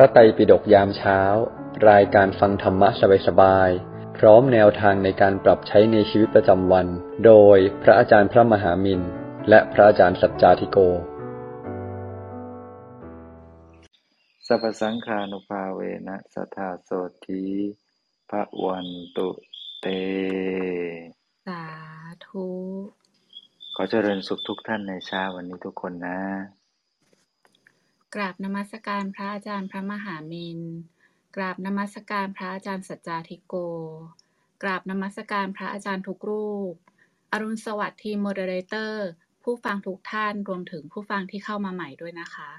ระไตรปิฎกยามเช้า รายการฟังธรรมะสบายๆ พร้อมแนวทางในการปรับใช้ในชีวิตประจำวัน โดยพระอาจารย์พระมหามินและพระอาจารย์สัจจาธิโก สัพพสังขานุภาเวนะสัทธาโสธีพระวันตุเต สาธุ ขอเจริญสุขทุกท่านในเช้าวันนี้ทุกคนนะ กราบนมัสการพระอาจารย์พระมหามินกราบนมัสการพระอาจารย์สัจจาธิโก กราบนมัสการพระอาจารย์ทุกรูป อรุณสวัสดิ์ทีม moderator ผู้ฟังทุกท่านรวมถึงผู้ฟังที่เข้ามาใหม่ด้วยนะคะ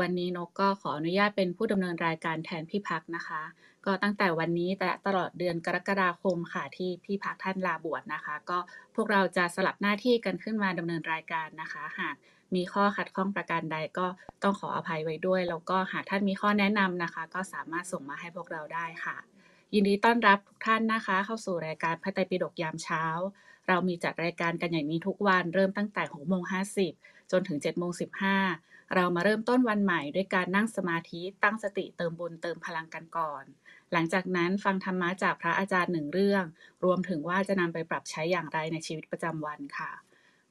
วันนี้นกก็ขออนุญาตเป็นผู้ดำเนินรายการแทนพี่พักนะคะ ก็ตั้งแต่วันนี้แต่ตลอดเดือนกรกฎาคมค่ะที่พี่พักท่านลาบวชนะคะ ก็พวกเราจะสลับหน้าที่กันขึ้นมาดำเนินรายการนะคะ หาก มีข้อขัดข้องประการใดก็ต้องขออภัยไว้ด้วย แล้วก็หากท่านมีข้อแนะนำนะคะ ก็สามารถส่งมาให้พวกเราได้ค่ะ ยินดีต้อนรับทุกท่านนะคะ เข้าสู่รายการพระไตรปิฎกยามเช้า เรามีจัดรายการกันอย่างนี้ทุกวันเริ่มตั้งแต่6โมง50จนถึง7โมง15เรามาเริ่มต้นวันใหม่ด้วยการนั่งสมาธิตั้งสติเติมบุญเติมพลังกันก่อน หลังจากนั้นฟังธรรมะจากพระอาจารย์หนึ่งเรื่อง รวมถึงว่าจะนำไปปรับใช้อย่างไรในชีวิตประจำวันค่ะ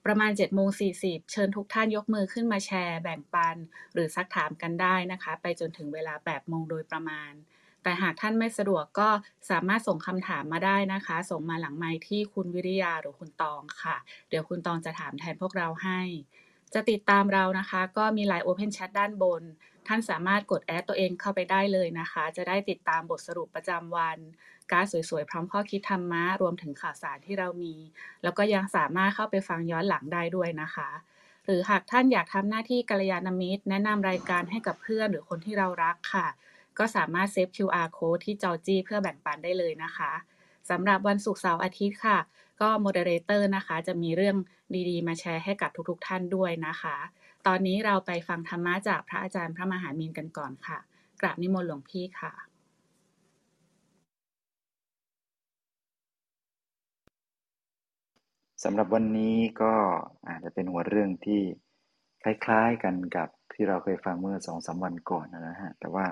ประมาณ7โมงสีเชิญทุกท่านยกมือขึ้นมาแชร์ แบ่งปัน หรือซักถามกันได้นะคะ ไปจนถึงเวลา8โมงโดยประมาณ แต่หากท่านไม่สะดวกก็สามารถส่งคำถามมาได้นะคะ ส่งมาหลังไมค์ที่คุณวิริยาหรือคุณตองค่ะ เดี๋ยวคุณตองจะถามแทนพวกเราให้ จะติดตามเรานะคะ ก็มี Line Open Chat ด้านบน ท่านสามารถกดแอดตัวเองเข้าไปได้เลยนะคะ จะได้ติดตามบทสรุปประจำวัน การดสวยๆ พร้อมข้อคิดธรรมะ รวมถึงข่าวสารที่เรามี แล้วก็ยังสามารถเข้าไปฟังย้อนหลังได้ด้วยนะคะ หรือหากท่านอยากทำหน้าที่กัลยาณมิตร แนะนำรายการให้กับเพื่อนหรือคนที่เรารักค่ะ ก็สามารถเซฟ QR code ที่จอจี้เพื่อแบ่งปันได้เลยนะคะสำหรับวันศุกร์เสาร์อาทิตย์ค่ะ ก็ moderator นะคะ จะมีเรื่อง ดีๆ มาแชร์ให้กับทุกๆ ท่านด้วยนะคะ ตอนนี้เราไปฟังธรรมะจากพระอาจารย์พระมหามินกันก่อนค่ะ กราบนิมนต์หลวงพี่ค่ะสำหรับวันนี้ก็อาจจะเป็นหัวเรื่องที่คล้ายๆกันกับที่เราเคยฟังเมื่อสองสามวันก่อนนะฮะ แต่ว่า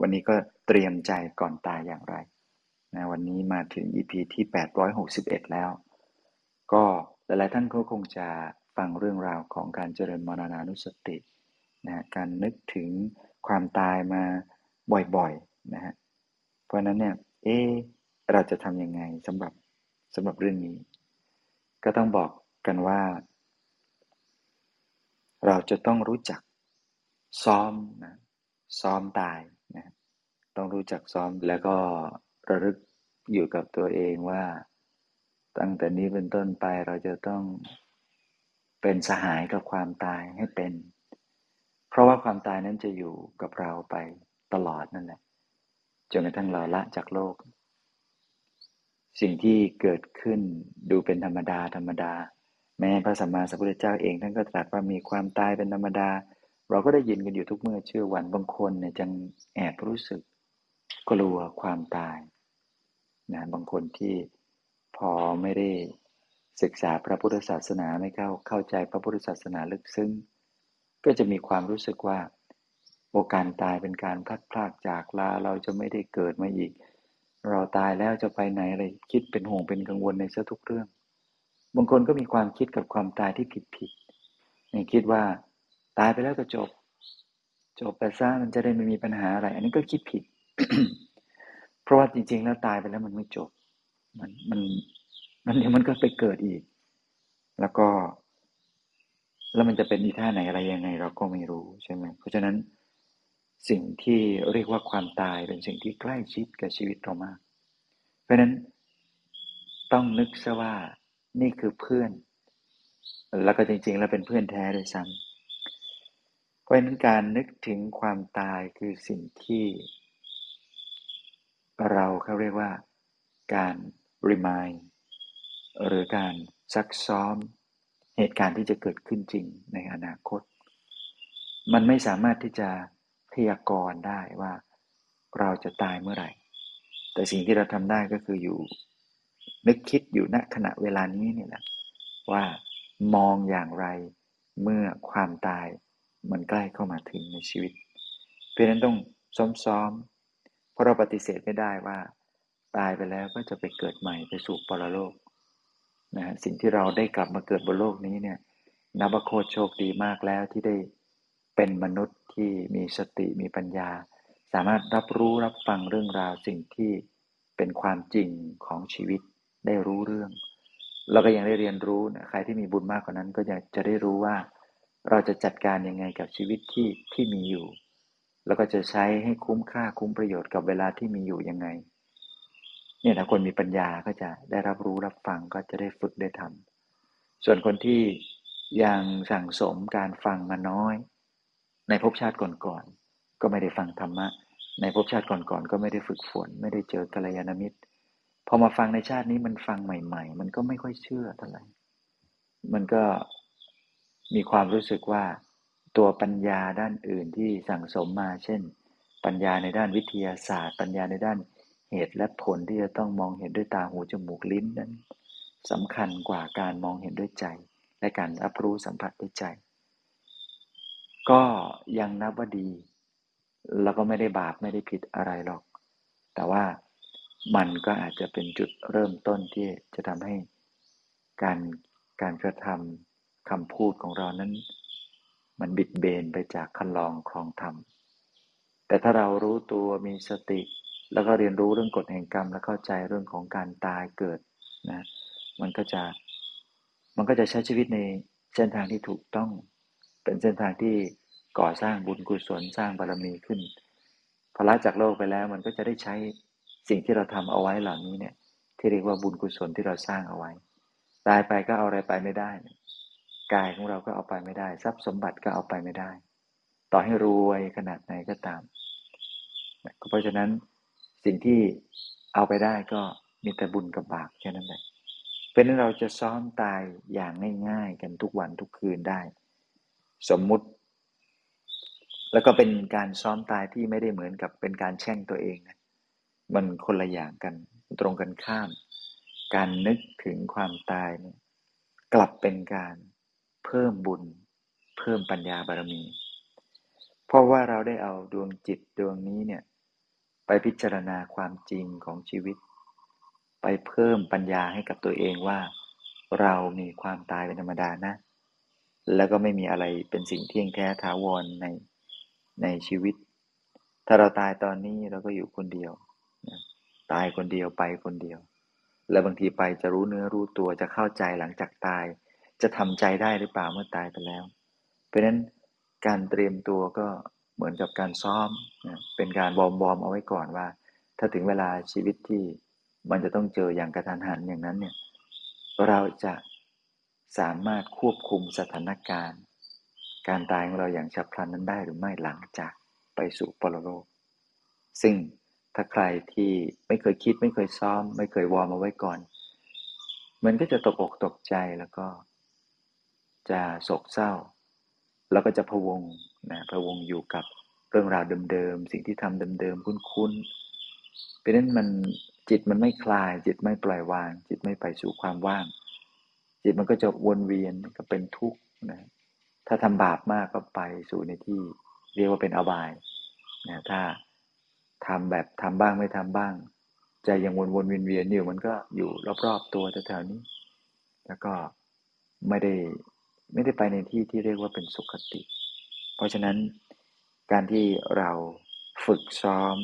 วันนี้ก็เตรียมใจก่อนตายอย่างไรนะวันนี้มาถึง EP ที่ 861 แล้ว ก็ หลายๆท่านก็คงจะฟังเรื่องราวของการเจริญมรณานุสตินะการนึกถึงความตายมาบ่อยๆนะฮะเพราะนั้นเนี่ยเอเราจะทำยังไงสำหรับสำหรับเรื่องนี้ ก็ต้องบอกกันว่า เราจะต้องรู้จักซ้อมนะซ้อมตายนะต้องรู้จักซ้อมแล้วก็ระลึกอยู่กับตัวเองว่า ตั้งแต่นี้เป็นต้นไปเราจะต้องเป็นสหายกับความตายให้เป็น เพราะว่าความตายนั้นจะอยู่กับเราไปตลอดนั่นแหละจนกระทั่งเราละจากโลก สิ่งที่เกิดขึ้นดูเป็นธรรมดาธรรมดา แม้พระสัมมาสัมพุทธเจ้าเองท่านก็ตรัสว่ามีความตายเป็นธรรมดา เราก็ได้ยินกันอยู่ทุกเมื่อเชื่อวันบางคนเนี่ยจังแอบรู้สึกกลัวความตายนะบางคนที่ พอไม่ได้ศึกษาพระพุทธศาสนาไม่เข้าเข้าใจพระพุทธศาสนาลึกซึ้งก็จะมีความรู้สึกว่าโอการตายเป็นการพลัดพรากจากลาเราจะไม่ได้เกิดมาอีก เราตายแล้วจะไปไหนอะไรคิดเป็นห่วงเป็นกังวลในซะทุกเรื่อง บางคนก็มีความคิดกับความตายที่ผิดผิดอย่างคิดว่าตายไปแล้วก็จบ จบไปซะมันจะได้ไม่มีปัญหาอะไร อันนี้ก็คิดผิด เพราะว่าจริง ๆ แล้วตายไปแล้วมันไม่จบ มันมันมันเดี๋ยวมันก็ไปเกิดอีก แล้วก็ แล้วมันจะเป็นอีท่าไหนอะไรยังไง เราก็ไม่รู้ใช่ไหมเพราะฉะนั้นสิ่งที่เรียกว่าความตายเป็นสิ่งที่ใกล้ชิดกับชีวิตเรามาก เพราะฉะนั้นต้องนึกซะว่านี่คือเพื่อน แล้วก็จริงๆ แล้วเป็นเพื่อนแท้ด้วยซ้ำเพราะฉะนั้นการนึกถึงความตายคือสิ่งที่ เราเขาเรียกว่าการ remind หรือการซักซ้อมเหตุการณ์ที่จะเกิดขึ้นจริงในอนาคต มันไม่สามารถที่จะพยากรณ์ได้ว่าเราจะตายเมื่อไหร่ แต่สิ่งที่เราทำได้ก็คืออยู่นึกคิดอยู่ณขณะเวลานี้นี่แหละว่ามองอย่างไรเมื่อความตายมันใกล้เข้ามาถึงในชีวิต เพราะนั้นต้องซ้อมๆ เพราะเราปฏิเสธไม่ได้ว่า ตายไปแล้วก็จะไปเกิดใหม่ไปสู่ปรโลกนะสิ่งที่เราได้กลับมาเกิดบนโลกนี้เนี่ยนับว่าโคตรโชคดีมากแล้วที่ได้เป็นมนุษย์ที่มีสติมีปัญญา สามารถรับรู้รับฟังเรื่องราวสิ่งที่เป็นความจริงของชีวิตได้รู้เรื่องเราก็ยังได้เรียนรู้นะใครที่มีบุญมากกว่านั้นก็จะจะได้รู้ว่า เราจะจัดการยังไงกับชีวิตที่ที่มีอยู่ แล้วก็จะใช้ให้คุ้มค่าคุ้มประโยชน์กับเวลาที่มีอยู่ยังไง เนี่ยถ้าคนมีปัญญาก็จะได้รับรู้รับฟังก็จะได้ฝึกได้ทำส่วนคนที่ยังสั่งสมการฟังมาน้อย ในภพชาติก่อนๆก็ไม่ได้ฟังธรรมะ ในภพชาติก่อนๆก็ไม่ได้ฝึกฝน ไม่ได้เจอกัลยาณมิตรพอมาฟังในชาตินี้มันฟังใหม่ ๆ มันก็ไม่ค่อยเชื่อเท่าไหร่มันก็มีความรู้สึกว่าตัวปัญญาด้านอื่นที่สั่งสมมา เช่น ปัญญาในด้านวิทยาศาสตร์ ปัญญาในด้าน เหตุและผลที่จะต้องมองเห็นด้วยตาหูจมูกลิ้นนั้นสำคัญกว่าการมองเห็นด้วยใจ และการรับรู้สัมผัสด้วยใจ ก็ยังนับว่าดี แล้วก็ไม่ได้บาปไม่ได้ผิดอะไรหรอก แต่ว่ามันก็อาจจะเป็นจุดเริ่มต้นที่จะทำให้การการกระทำคำพูดของเรานั้น มันบิดเบนไปจากคันลองครองธรรมแต่ถ้าเรารู้ตัวมีสติ แล้วก็เรียนรู้เรื่องกฎแห่งกรรม และเข้าใจเรื่องของการตายเกิดนะมันก็จะมันก็จะใช้ชีวิตในเส้นทางที่ถูกต้องเป็นเส้นทางที่ก่อสร้างบุญกุศลสร้างบารมีขึ้นพอละจากโลกไปแล้วมันก็จะได้ใช้สิ่งที่เราทำเอาไว้เหล่านี้เนี่ย ที่เรียกว่าบุญกุศลที่เราสร้างเอาไว้ ตายไปก็เอาอะไรไปไม่ได้ กายของเราก็เอาไปไม่ได้ ทรัพย์สมบัติก็เอาไปไม่ได้ ต่อให้รวยขนาดไหนก็ตาม เพราะฉะนั้น สิ่งที่เอาไปได้ก็มีแต่บุญกับบาปแค่นั้นแหละเป็นนั้นเราจะซ้อมตายอย่างง่ายๆ กันทุกวันทุกคืนได้ สมมุติ แล้วก็เป็นการซ้อมตายที่ไม่ได้เหมือนกับเป็นการแช่งตัวเองนะมันคนละอย่างกันตรงกันข้าม การนึกถึงความตายเนี่ยกลับเป็นการเพิ่มบุญ เพิ่มปัญญาบารมี เพราะว่าเราได้เอาดวงจิตดวงนี้เนี่ย ไปพิจารณาความจริงของชีวิต ไปเพิ่มปัญญาให้กับตัวเองว่า เรามีความตายเป็นธรรมดานะ แล้วก็ไม่มีอะไรเป็นสิ่งเที่ยงแท้ถาวรในในชีวิต ถ้าเราตายตอนนี้เราก็อยู่คนเดียวตายคนเดียวไปคนเดียว แล้วบางทีไปจะรู้เนื้อรู้ตัวจะเข้าใจหลังจากตาย จะทำใจได้หรือเปล่าเมื่อตายไปแล้ว เพราะนั้นการเตรียมตัวก็ เหมือนกับการซ้อมนะเป็นการบอมบอมเอาไว้ก่อนว่า ถ้าถึงเวลาชีวิตที่มันจะต้องเจออย่างกระทันหันอย่างนั้นเนี่ยเราจะสามารถควบคุมสถานการณ์ การตายของเราอย่างฉับพลันนั้นได้หรือไม่หลังจากไปสู่ปรโลก ซึ่งถ้าใครที่ไม่เคยคิดไม่เคยซ้อม ไม่เคยวอร์มเอาไว้ก่อน มันก็จะตกอกตกใจแล้วก็ จะโศกเศร้า แล้วก็จะพวง นะพวงอยู่กับเรื่องราวเดิมๆสิ่งที่ทำเดิมๆคุ้นๆเพราะนั้นมันจิตมันไม่คลาย จิตไม่ปล่อยวาง จิตไม่ไปสู่ความว่าง จิตมันก็จะวนเวียนก็เป็นทุกข์นะถ้าทำบาปมากก็ไปสู่ในที่เรียกว่าเป็นอบายนะถ้าทำแบบทำบ้างไม่ทำบ้างใจยังวนวนเวียนเวียนอยู่มันก็อยู่รอบๆตัวแถวๆนี้ แล้วก็ไม่ได้ไม่ได้ไปในที่ที่เรียกว่าเป็นสุขติ เพราะฉะนั้นการที่เราฝึกซ้อม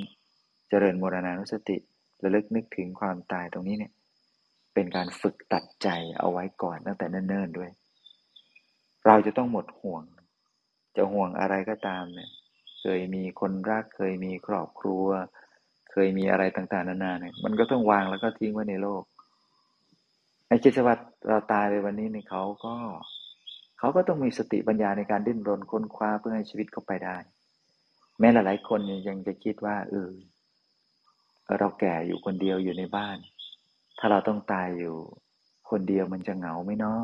เจริญโมรณานุสติระลึกนึกถึงความตายตรงนี้เนี่ยเป็นการฝึกตัดใจเอาไว้ก่อนตั้งแต่เนิ่นๆด้วย เราจะต้องหมดห่วง จะห่วงอะไรก็ตามเนี่ย เคยมีคนรัก เคยมีครอบครัว เคยมีอะไรต่างๆนานาเนี่ย มันก็ต้องวางแล้วก็ทิ้งไว้ในโลกไอ้คิดว่าเราตายไปวันนี้เนี่ยเขาก็ เขาก็ต้องมีสติปัญญาในการดิ้นรนค้นคว้าเพื่อให้ชีวิตเขาไปได้ แม้หลายๆคนยังจะคิดว่าเออเราแก่อยู่คนเดียวอยู่ในบ้าน ถ้าเราต้องตายอยู่ คนเดียวมันจะเหงาไหมเนาะ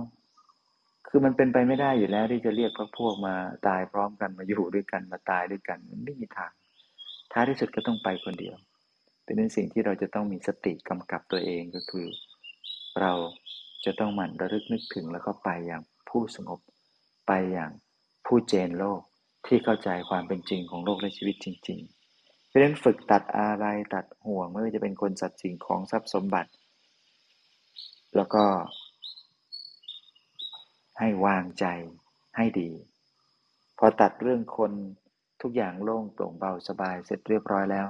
คือมันเป็นไปไม่ได้อยู่แล้วที่จะเรียกพวกพวกมาตายพร้อมกันมาอยู่ด้วยกันมาตายด้วยกันมันไม่มีทางท้ายที่สุดก็ต้องไปคนเดียว เป็นนสิ่งที่เราจะต้องมีสติกำกับตัวเองก็คือ เราจะต้องหมั่นระลึกนึกถึงแล้วก็ไปอย่าง ผู้สงบ ไปอย่างผู้เจนโลกที่เข้าใจความเป็นจริงของโลกและชีวิตจริงเพราะฉะนั้นฝึกตัดอะไรตัดห่วงไม่ว่าจะเป็นคนสัตว์สิ่งของทรัพย์สมบัติ แล้วก็ ให้วางใจให้ดี พอตัดเรื่องคนทุกอย่างโล่งโปร่งเบาสบายเสร็จเรียบร้อยแล้ว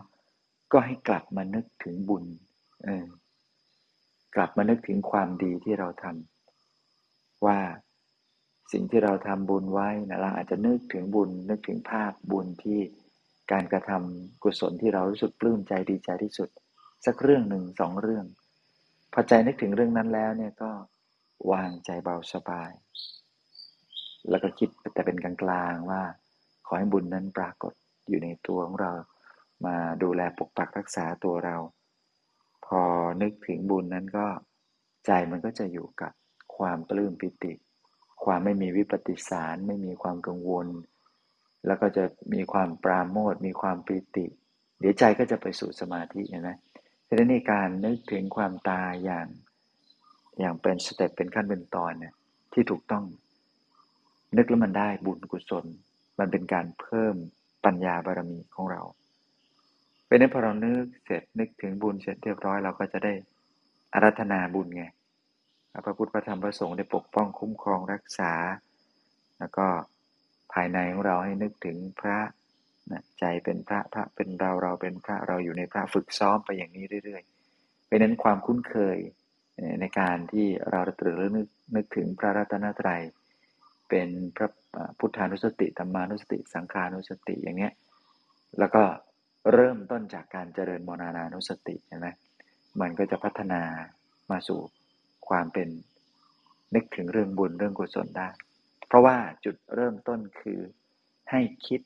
ก็ให้กลับมานึกถึงบุญเออกลับมานึกถึงความดีที่เราทำว่า สิ่งที่เราทำบุญไว้นะเราอาจจะนึกถึงบุญนึกถึงภาพบุญที่การกระทำกุศลที่เรารู้สึกปลื้มใจดีใจที่สุด สักเรื่องหนึ่งสองเรื่อง พอใจนึกถึงเรื่องนั้นแล้วเนี่ยก็วางใจเบาสบาย แล้วก็คิดแต่เป็นกลางๆว่า ขอให้บุญนั้นปรากฏอยู่ในตัวของเรา มาดูแลปกปักรักษาตัวเรา พอนึกถึงบุญนั้นก็ใจมันก็จะอยู่กับความปลื้มปิติ ความไม่มีวิปฏิสาร ไม่มีความกังวล แล้วก็จะมีความปราโมทมีความปิติ เดี๋ยวใจก็จะไปสู่สมาธิเห็นไหมฉะนั้นในการนึกถึงความตายอย่างอย่างเป็นสเต็ปเป็นขั้นเป็นตอนเนี่ยที่ถูกต้อง นึกแล้วมันได้บุญกุศล มันเป็นการเพิ่มปัญญาบารมีของเราเป็นนั้นพอเรานึกเสร็จนึกถึงบุญเสร็จเรียบร้อยเราก็จะได้อารัธนาบุญไง พระพุทธพระธรรมพระสงฆ์ได้ปกป้องคุ้มครองรักษา แล้วก็ภายในของเราให้นึกถึงพระนะใจเป็นพระพระเป็นเราเราเป็นพระเราอยู่ในพระฝึกซ้อมไปอย่างนี้เรื่อยๆเป็นนั้นความคุ้นเคยในการที่เราตรึกนึกนึกถึงพระรัตนตรัย เป็นพระพุทธานุสติธรรมานุสติ สังขานุสติอย่างเนี้ยแล้วก็เริ่มต้นจากการเจริญมรณานุสติใช่ไหมมันก็จะพัฒนามาสู่ ความเป็นนึกถึงเรื่องบุญเรื่องกุศลได้ เพราะว่าจุดเริ่มต้นคือให้คิด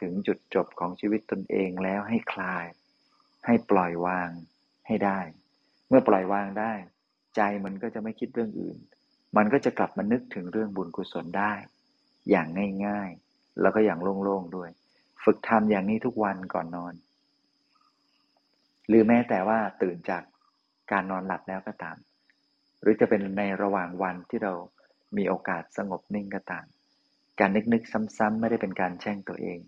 ถึงจุดจบของชีวิตตนเองแล้วให้คลาย ให้ปล่อยวางให้ได้ เมื่อปล่อยวางได้ ใจมันก็จะไม่คิดเรื่องอื่น มันก็จะกลับมานึกถึงเรื่องบุญกุศลได้ อย่างง่ายๆ แล้วก็อย่างโล่งๆด้วย ฝึกทำอย่างนี้ทุกวันก่อนนอน หรือแม้แต่ว่าตื่นจากการนอนหลับแล้วก็ตาม หรือจะเป็นในระหว่างวันที่เรามีโอกาสสงบนิ่งก็ตาม การนึกนึกซ้ำๆไม่ได้เป็นการแช่งตัวเอง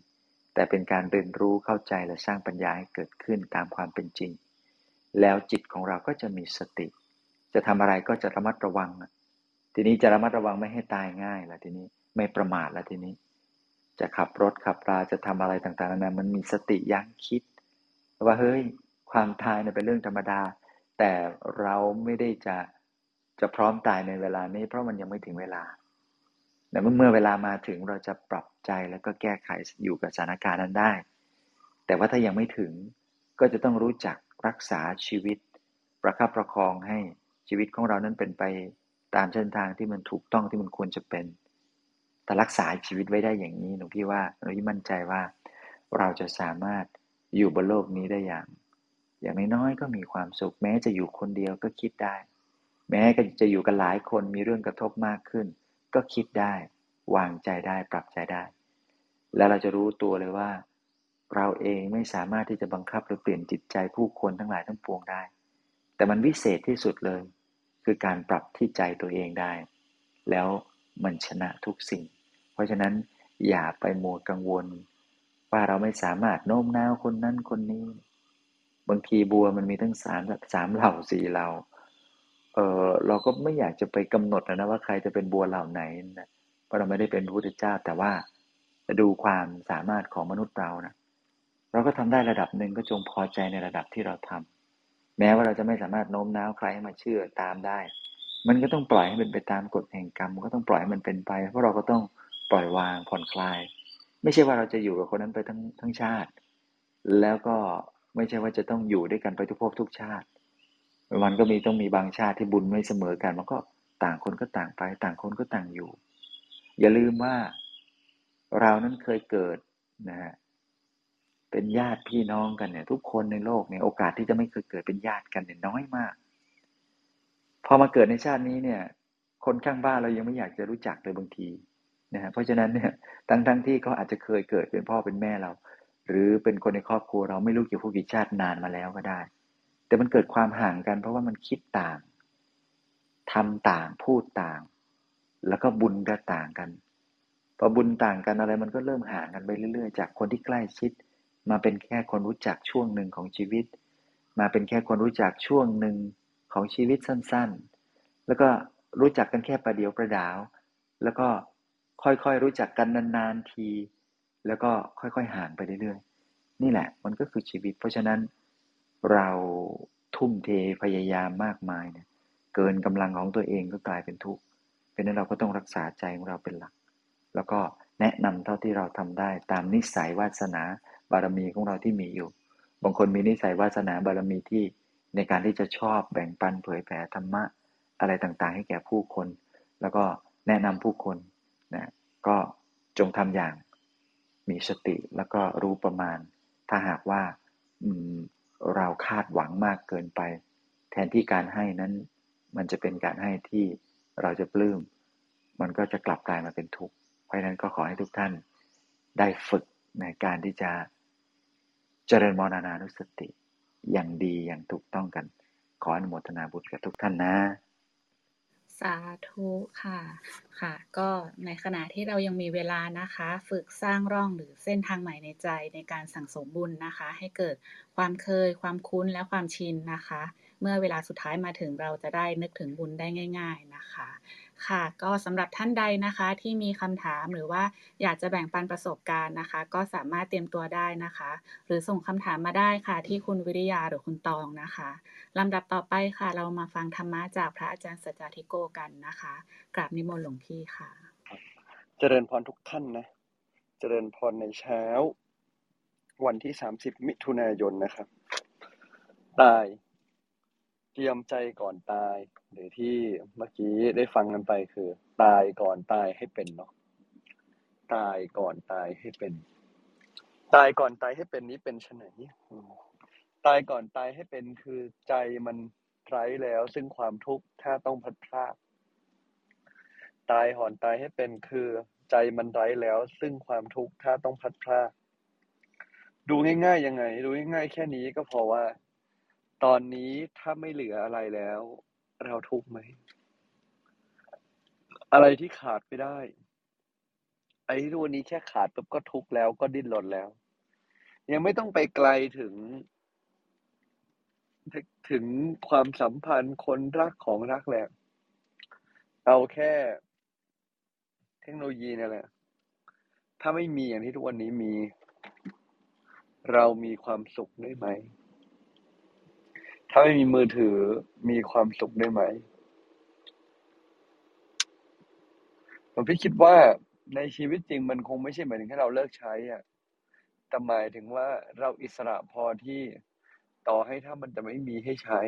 แต่เป็นการเรียนรู้เข้าใจและสร้างปัญญาให้เกิดขึ้นตามความเป็นจริง แล้วจิตของเราก็จะมีสติ จะทำอะไรก็จะระมัดระวัง ทีนี้จะระมัดระวังไม่ให้ตายง่ายละทีนี้ไม่ประมาทละทีนี้ จะขับรถขับราจะทำอะไรต่างๆนั้นมันมีสติยั้งคิด ว่าเฮ้ยความตายเนี่ยเป็นเรื่องธรรมดา แต่เราไม่ได้จะ จะพร้อมตายในเวลานี้ เพราะมันยังไม่ถึงเวลาแต่เมื่อเวลามาถึงเราจะปรับใจแล้วก็แก้ไขอยู่กับสถานการณ์นั้นได้ แต่ว่าถ้ายังไม่ถึงก็จะต้องรู้จักรักษาชีวิต ประคับประคองให้ชีวิตของเรานั้นเป็นไปตามเส้นทางที่มันถูกต้องที่มันควรจะเป็นแต่รักษาชีวิตไว้ได้อย่างนี้หนูพี่ว่าหนูพี่มั่นใจว่า เราจะสามารถอยู่บนโลกนี้ได้อย่าง อย่างน้อยๆก็มีความสุขแม้จะอยู่คนเดียวก็คิดได้ แม้จะอยู่กันหลายคนมีเรื่องกระทบมากขึ้น ก็คิดได้ วางใจได้ปรับใจได้ แล้วเราจะรู้ตัวเลยว่า เราเองไม่สามารถที่จะบังคับหรือเปลี่ยนจิตใจผู้คนทั้งหลายทั้งปวงได้ แต่มันวิเศษที่สุดเลย คือการปรับที่ใจตัวเองได้ แล้วมันชนะทุกสิ่ง เพราะฉะนั้นอย่าไปมัวกังวล ว่าเราไม่สามารถโน้มน้าวคนนั้นคนนี้ บางทีบัวมันมีทั้งสามสามเหล่าสี่เหล่า เออเราก็ไม่อยากจะไปกำหนดนะว่าใครจะเป็นบัวเหล่าไหนนะเพราะเราไม่ได้เป็นพระพุทธเจ้า แต่ว่าจะดูความสามารถของมนุษย์เรานะเราก็ทำได้ระดับหนึ่งก็จงพอใจในระดับที่เราทำแม้ว่าเราจะไม่สามารถโน้มน้าวใครให้มาเชื่อตามได้ มันก็ต้องปล่อยให้มันไปตามกฎแห่งกรรมก็ต้องปล่อยให้มันเป็นไป เพราะเราก็ต้องปล่อยวางผ่อนคลาย ไม่ใช่ว่าเราจะอยู่กับคนนั้นไปทั้งทั้งชาติ แล้วก็ไม่ใช่ว่าจะต้องอยู่ด้วยกันไปทุกภพทุกชาติ มันก็มีต้องมีบางชาติที่บุญไม่เสมอกัน มันก็ต่างคนก็ต่างไป ต่างคนก็ต่างอยู่ อย่าลืมว่าเรานั้นเคยเกิดนะฮะเป็นญาติพี่น้องกันเนี่ย ทุกคนในโลกเนี่ยโอกาสที่จะไม่เคยเกิดเป็นญาติกันเนี่ยน้อยมาก พอมาเกิดในชาตินี้เนี่ย คนข้างบ้านเรายังไม่อยากจะรู้จักเลยบางทีนะฮะเพราะฉะนั้นเนี่ยทั้งทั้งที่เขาอาจจะเคยเกิดเป็นพ่อเป็นแม่เรา หรือเป็นคนในครอบครัวเราไม่รู้กี่ผู้กี่ชาตินานมาแล้วก็ได้ แต่มันเกิดความห่างกัน เพราะว่ามันคิดต่างทำต่างพูดต่าง แล้วก็บุญก็ต่างกันพอบุญต่างกันอะไรมันก็เริ่มห่างกันไปเรื่อย ๆ จากคนที่ใกล้ชิด มาเป็นแค่คนรู้จักช่วงหนึ่งของชีวิต มาเป็นแค่คนรู้จักช่วงหนึ่งของชีวิตสั้นๆ แล้วก็รู้จักกันแค่ประเดียวประดาว แล้วก็ค่อยๆรู้จักกันนานๆที แล้วก็ค่อยๆห่างไปเรื่อยๆ นี่แหละมันก็คือชีวิต เพราะฉะนั้น เราทุ่มเทพยายามมากมายเนี่ยเกินกำลังของตัวเองก็กลายเป็นทุกข์เป็นนั้นเราก็ต้องรักษาใจของเราเป็นหลัก แล้วก็แนะนำเท่าที่เราทำได้ ตามนิสัยวาสนาบารมีของเราที่มีอยู่ บางคนมีนิสัยวาสนาบารมีที่ในการที่จะชอบแบ่งปันเผยแผ่ธรรมะอะไรต่างๆ ให้แก่ผู้คน แล้วก็แนะนำผู้คนนะก็จงทำอย่างมีสติแล้วก็รู้ประมาณ ถ้าหากว่า เราคาดหวังมากเกินไป แทนที่การให้นั้น มันจะเป็นการให้ที่เราจะปลื้ม มันก็จะกลับกลายมาเป็นทุกข์ เพราะฉะนั้นก็ขอให้ทุกท่านได้ฝึกในการที่จะเจริญมรณานุสติ อย่างดีอย่างถูกต้องกัน ขออนุโมทนาบุญกับทุกท่านนะ สาธุค่ะค่ะ ก็ในขณะที่เรายังมีเวลานะคะ ฝึกสร้างร่องหรือเส้นทางใหม่ในใจในการสั่งสมบุญนะคะ ให้เกิดความเคย ความคุ้นและความชินนะคะ เมื่อเวลาสุดท้ายมาถึงเราจะได้นึกถึงบุญได้ง่าย ๆนะคะ ค่ะ ก็สำหรับท่านใดนะคะที่มีคำถามหรือว่าอยากจะแบ่งปันประสบการณ์นะคะ ก็สามารถเตรียมตัวได้นะคะ หรือส่งคำถามมาได้ค่ะ ที่คุณวิริยาหรือคุณตองนะคะลำดับต่อไปค่ะ เรามาฟังธรรมะจากพระอาจารย์สัจจทิโกกันนะคะกราบนิมนต์หลวงพี่ค่ะ เจริญพรทุกท่านนะเจริญพรในเช้า วันที่สามสิบมิถุนายนนะครับตาย เตรียมใจก่อนตาย หรือที่เมื่อกี้ได้ฟังกันไปคือ ตายก่อนตายให้เป็นเนาะตายก่อนตายให้เป็น ตายก่อนตายให้เป็นนี้เป็นชไหนตายก่อนตายให้เป็นคือใจมันไร้แล้ว ซึ่งความทุกข์ถ้าต้องพัดพลาดตายหอนตายให้เป็นคือ ใจมันไร้แล้ว ซึ่งความทุกข์ถ้าต้องพัดพลาดดูง่ายๆยังไง ดูง่ายๆแค่นี้ก็พอว่า ตอนนี้ถ้าไม่เหลืออะไรแล้ว เราทุกข์ไหม อะไรที่ขาดไม่ได้ไอ้ที่วันนี้แค่ขาดปุ๊บก็ทุกข์แล้วก็ดิ้นรนแล้ว ยังไม่ต้องไปไกลถึง ถึงความสัมพันธ์คนรักของรักแหละเอาแค่เทคโนโลยีนี่แหละ ถ้าไม่มีอย่างที่ทุกวันนี้มี เรามีความสุขได้ไหม ถ้าไม่มีมือถือมีความสุขได้ไหมผมพี่คิดว่าในชีวิตจริงมันคงไม่ใช่หมายถึงแค่เราเลิกใช้อะแต่หมายถึงว่าเราอิสระพอที่ต่อให้ถ้ามันจะไม่มีให้ใช้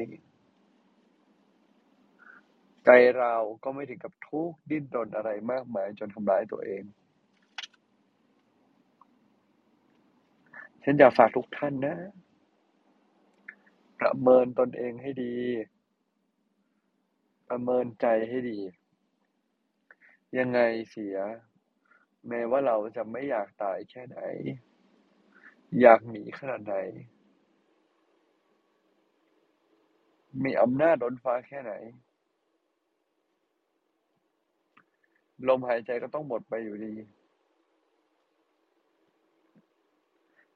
ใจเราก็ไม่ถึงกับทุกข์ดิ้นรนอะไรมากมายจนทำร้ายตัวเอง ฉันอยากฝากทุกท่านนะ ประเมินตนเองให้ดี ประเมินใจให้ดี ยังไงเสีย แม้ว่าเราจะไม่อยากตายแค่ไหน อยากหนีขนาดไหน มีอำนาจล้นฟ้าแค่ไหน ลมหายใจก็ต้องหมดไปอยู่ดี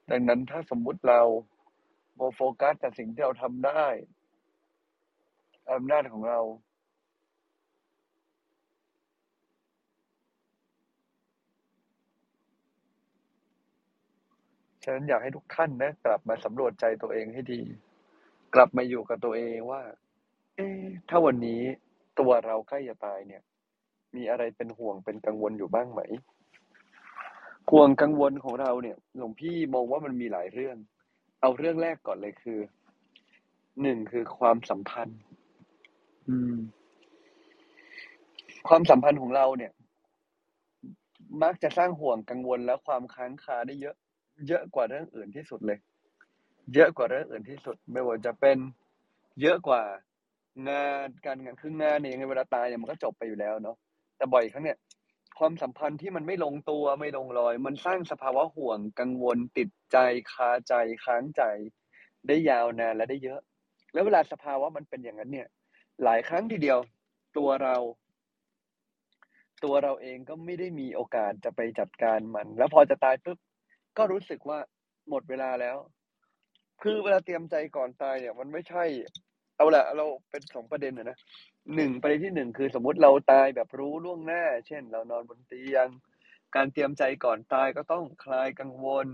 ดังนั้นถ้าสมมุติเรา โมโฟกัสแต่สิ่งที่เราทำได้อำนาจของเราฉะนั้นอยากให้ทุกท่านนะกลับมาสำรวจใจตัวเองให้ดี กลับมาอยู่กับตัวเองว่า เอ๊ถ้าวันนี้ตัวเราใกล้จะตายเนี่ย มีอะไรเป็นห่วงเป็นกังวลอยู่บ้างไหมห่วงกังวลของเราเนี่ยหลวงพี่มองว่ามันมีหลายเรื่อง เอาเรื่องแรกก่อนเลยคือหนึ่งคือความสัมพันธ์ อืม ความสัมพันธ์ของเราเนี่ย มักจะสร้างห่วงกังวลและความค้างคาได้เยอะ เยอะกว่าเรื่องอื่นที่สุดเลย เยอะกว่าเรื่องอื่นที่สุด ไม่ว่าจะเป็น เยอะกว่างานการงานคืองานเนี่ยยังไงเวลาตายเนี่ยมันก็จบไปอยู่แล้วเนาะแต่บ่อยครั้งเนี่ย ความสัมพันธ์ที่มันไม่ลงตัวไม่ลงรอย มันสร้างสภาวะห่วงกังวลติดใจคาใจค้างใจ ได้ยาวนานและได้เยอะ แล้วเวลาสภาวะมันเป็นอย่างนั้นเนี่ย หลายครั้งทีเดียว ตัวเรา ตัวเราเองก็ไม่ได้มีโอกาสจะไปจัดการมัน แล้วพอจะตายปุ๊บก็รู้สึกว่าหมดเวลาแล้ว คือเวลาเตรียมใจก่อนตายเนี่ย มันไม่ใช่ เอาละเราเป็นสองประเด็นนะ หนึ่งประเด็นที่หนึ่งคือสมมติเราตายแบบรู้ล่วงหน้า เช่น เรานอนบนเตียง การเตรียมใจก่อนตายก็ต้องคลายกังวล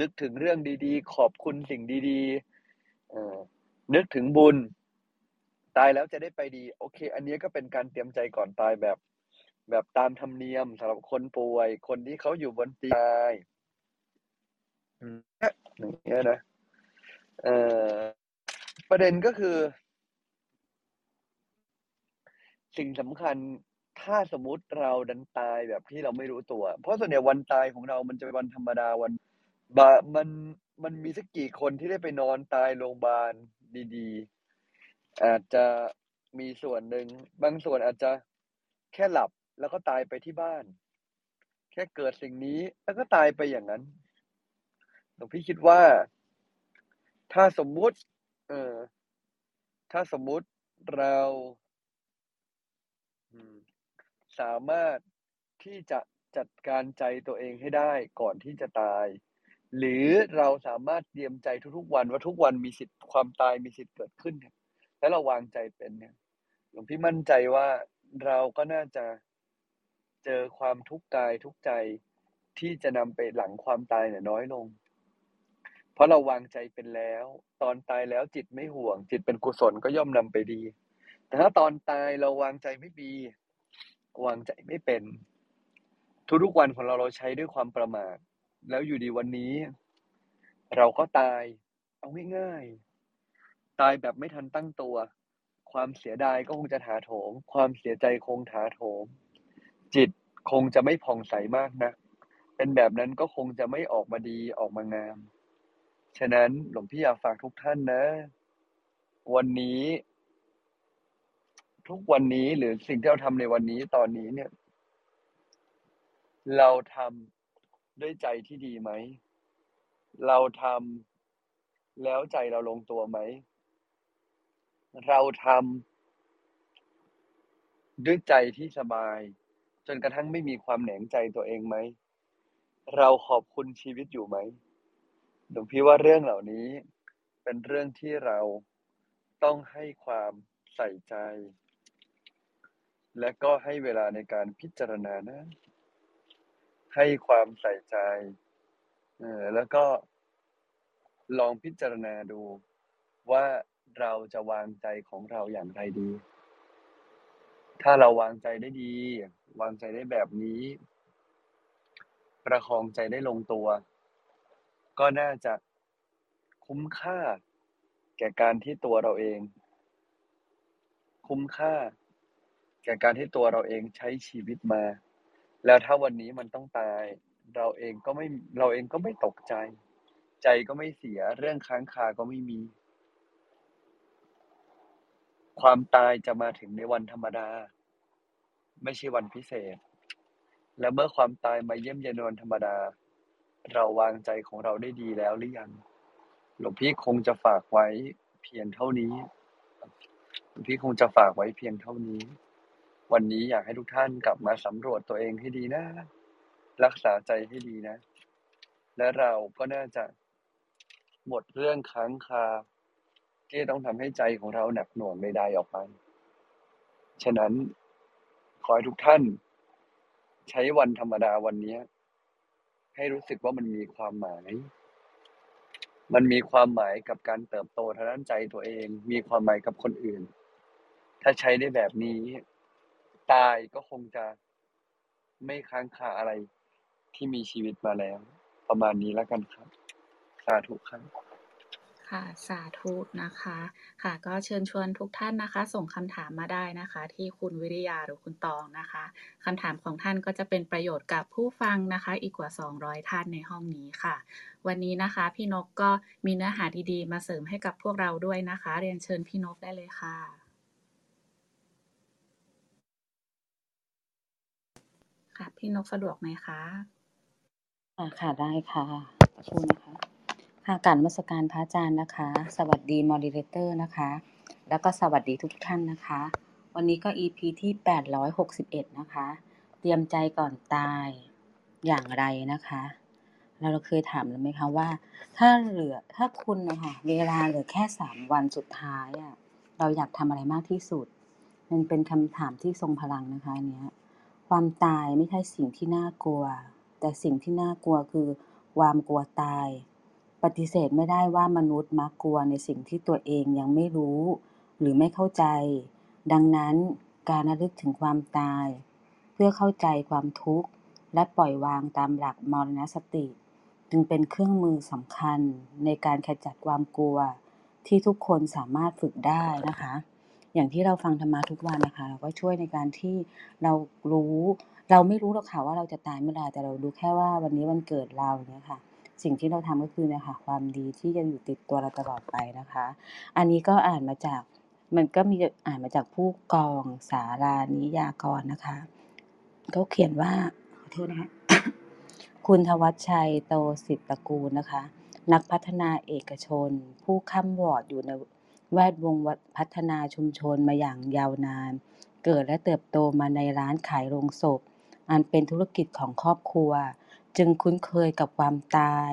นึกถึงเรื่องดีๆ ขอบคุณสิ่งดีๆเออนึกถึงบุญ ตายแล้วจะได้ไปดี โอเค อันนี้ก็เป็นการเตรียมใจก่อนตายแบบ แบบตามธรรมเนียมสำหรับคนป่วย คนที่เขาอยู่บนเตียงตายอืมอย่างเงี้ยนะเอ่อประเด็นก็คือ สิ่งสำคัญถ้าสมมติเราดันตายแบบที่เราไม่รู้ตัว เพราะส่วนใหญ่วันตายของเรามันจะเป็นวันธรรมดาวันบมันมันมีสักกี่คนที่ได้ไปนอนตายโรงพยาบาลดีๆ อาจจะมีส่วนหนึ่งบางส่วนอาจจะแค่หลับแล้วก็ตายไปที่บ้าน แค่เกิดสิ่งนี้แล้วก็ตายไปอย่างนั้นหลวงพี่คิดว่า ถ้าสมมุติ เออถ้าสมมุติเรา สามารถที่จะจัดการใจตัวเองให้ได้ก่อนที่จะตาย หรือเราสามารถเตรียมใจทุกๆ วันว่าทุกวันมีสิทธิ์ความตายมีสิทธิ์เกิดขึ้นเนี่ยแล้วเราวางใจเป็นเนี่ยหลวงพี่มั่นใจว่าเราก็น่าจะเจอความทุกข์กายทุกใจที่จะนำไปหลังความตายเนี่ยน้อยลง เพราะเราวางใจเป็นแล้ว ตอนตายแล้วจิตไม่ห่วง จิตเป็นกุศลก็ย่อมนำไปดี แต่ถ้าตอนตายเราวางใจไม่ดี วางใจไม่เป็น ทุกๆวันของเราเราใช้ด้วยความประมาท แล้วอยู่ดีวันนี้ เราก็ตาย เอาง่ายๆตายแบบไม่ทันตั้งตัว ความเสียดายก็คงจะถาโถม ความเสียใจคงถาโถม จิตคงจะไม่ผ่องใสมากนะเป็นแบบนั้นก็คงจะไม่ออกมาดีออกมางาม ฉะนั้นหลวงพี่อยากฝากทุกท่านนะ วันนี้ ทุกวันนี้หรือสิ่งที่เราทำในวันนี้ตอนนี้เนี่ย เราทำด้วยใจที่ดีไหม เราทำแล้วใจเราลงตัวไหม เราทำด้วยใจที่สบาย จนกระทั่งไม่มีความแหนงใจตัวเองไหม เราขอบคุณชีวิตอยู่ไหมหลวงพี่ว่าเรื่องเหล่านี้เป็นเรื่องที่เราต้องให้ความใส่ใจ และก็ให้เวลาในการพิจารณานะ ให้ความใส่ใจเออแล้วก็ลองพิจารณาดูว่าเราจะวางใจของเราอย่างไรดี ถ้าเราวางใจได้ดี วางใจได้แบบนี้ ประคองใจได้ลงตัว ก็น่าจะคุ้มค่า แก่การที่ตัวเราเอง คุ้มค่า แก่การที่ตัวเราเองใช้ชีวิตมา แล้วถ้าวันนี้มันต้องตาย เราเองก็ไม่เราเองก็ไม่ตกใจ ใจก็ไม่เสียเรื่องค้างคาก็ไม่มี ความตายจะมาถึงในวันธรรมดา ไม่ใช่วันพิเศษ และเมื่อความตายมาเยี่ยมเยียนในวันธรรมดา เราวางใจของเราได้ดีแล้วหรือยังหลวงพี่คงจะฝากไว้เพียงเท่านี้ หลวงพี่คงจะฝากไว้เพียงเท่านี้ วันนี้อยากให้ทุกท่านกลับมาสำรวจตัวเองให้ดีนะ รักษาใจให้ดีนะ และเราก็น่าจะหมดเรื่องค้างคาที่ต้องทำให้ใจของเราหนักหน่วงใดๆออกไป ฉะนั้นขอให้ทุกท่าน ใช้วันธรรมดาวันนี้ ให้รู้สึกว่ามันมีความหมาย มันมีความหมายกับการเติบโตทางด้านใจตัวเอง มีความหมายกับคนอื่น ถ้าใช้ได้แบบนี้ ตายก็คงจะไม่ค้างคาอะไรที่มีชีวิตมาแล้ว ประมาณนี้แล้วกันครับ สาธุครับค่ะสาธุนะคะ ค่ะ ก็เชิญชวนทุกท่านนะคะ ส่งคำถามมาได้นะคะ ที่คุณวิริยาหรือคุณตองนะคะคำถามของท่านก็จะเป็นประโยชน์กับผู้ฟังนะคะ อีกกว่า 200 ท่านในห้องนี้ค่ะ วันนี้นะคะ พี่นกก็มีเนื้อหาดีๆ มาเสริมให้กับพวกเราด้วยนะคะ เรียนเชิญพี่นกได้เลยค่ะ ค่ะ พี่นกสะดวกไหมคะค่ะค่ะได้ค่ะคุณนะคะ ค่ะการมัสการพระอาจารย์นะคะ สวัสดีมอดิเรเตอร์นะคะ แล้วก็สวัสดีทุกท่านนะคะ วันนี้ก็ EP ที่ 861 นะคะ เตรียมใจก่อนตายอย่างไรนะคะแล้วเราเคยถามแล้วไหมคะว่า ถ้าเหลือถ้าคุณนะคะเวลาเหลือแค่สามวันสุดท้ายอะเราอยากทำอะไรมากที่สุด มันเป็นคำถามที่ทรงพลังนะคะเนี้ย ความตายไม่ใช่สิ่งที่น่ากลัว แต่สิ่งที่น่ากลัวคือความกลัวตาย ปฏิเสธไม่ได้ว่ามนุษย์มักกลัวในสิ่งที่ตัวเองยังไม่รู้ หรือไม่เข้าใจ ดังนั้นการระลึกถึงความตาย เพื่อเข้าใจความทุกข์ และปล่อยวางตามหลักมรณสติ จึงเป็นเครื่องมือสำคัญในการขจัดความกลัวที่ทุกคนสามารถฝึกได้นะคะ อย่างที่เราฟังธรรมะทุกวันนะคะ เราก็ช่วยในการที่เรารู้ เราไม่รู้หรอกค่ะว่าเราจะตายเมื่อไหร่แต่เรารู้แค่ว่าวันนี้วันเกิดเราเนี่ยค่ะ สิ่งที่เราทำก็คือเนี่ยค่ะความดีที่จะอยู่ติดตัวเราตลอดไปนะคะ อันนี้ก็อ่านมาจากมันก็มีอ่านมาจากผู้กองสารานิยากรนะคะเขาเขียนว่าขอโทษนะคะคุณทวัชชัยโตสิทธิตระกูลนะคะ นักพัฒนาเอกชน ผู้ค้ำวอร์ดอยู่ใน แวดวงพัฒนาชุมชนมาอย่างยาวนาน เกิดและเติบโตมาในร้านขายโรงศพ อันเป็นธุรกิจของครอบครัว จึงคุ้นเคยกับความตาย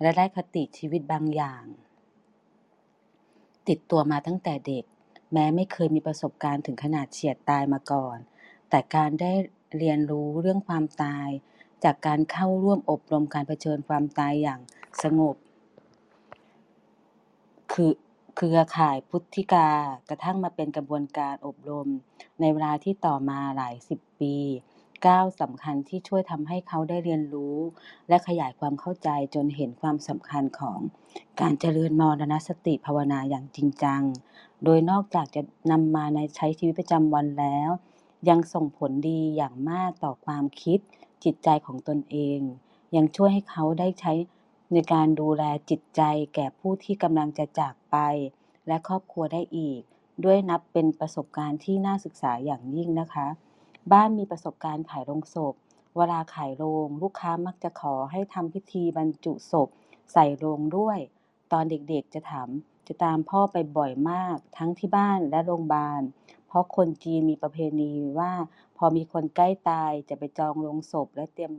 และได้คติชีวิตบางอย่าง ติดตัวมาตั้งแต่เด็ก แม้ไม่เคยมีประสบการณ์ถึงขนาดเฉียดตายมาก่อน แต่การได้เรียนรู้เรื่องความตาย จากการเข้าร่วมอบรมการเผชิญความตายอย่างสงบ คือ เครือข่ายพุทธิกา กระทั่งมาเป็นกระบวนการอบรม ในเวลาที่ต่อมาหลายสิบปีก้าวสำคัญที่ช่วยทำให้เขาได้เรียนรู้ และขยายความเข้าใจจนเห็นความสำคัญของการเจริญมรณสติภาวนาอย่างจริงจัง โดยนอกจากจะนำมาในใช้ชีวิตประจำวันแล้ว ยังส่งผลดีอย่างมากต่อความคิดจิตใจของตนเอง ยังช่วยให้เขาได้ใช้ในการดูแลจิตใจแก่ผู้ที่กำลังจะจาก ไป และครอบครัวได้อีก ด้วยนับเป็นประสบการณ์ที่น่าศึกษาอย่างยิ่งนะคะ บ้านมีประสบการณ์ขายโรงศพ เวลาขายโรงลูกค้ามักจะขอให้ทำพิธีบรรจุศพ ใส่โรงด้วย ตอนเด็กๆจะถามจะตามพ่อไปบ่อยมากทั้งที่บ้านและโรงพยาบาล เพราะคนจีนมีประเพณีว่า พอมีคนใกล้ตายจะไปจองโรงศพและเตรียม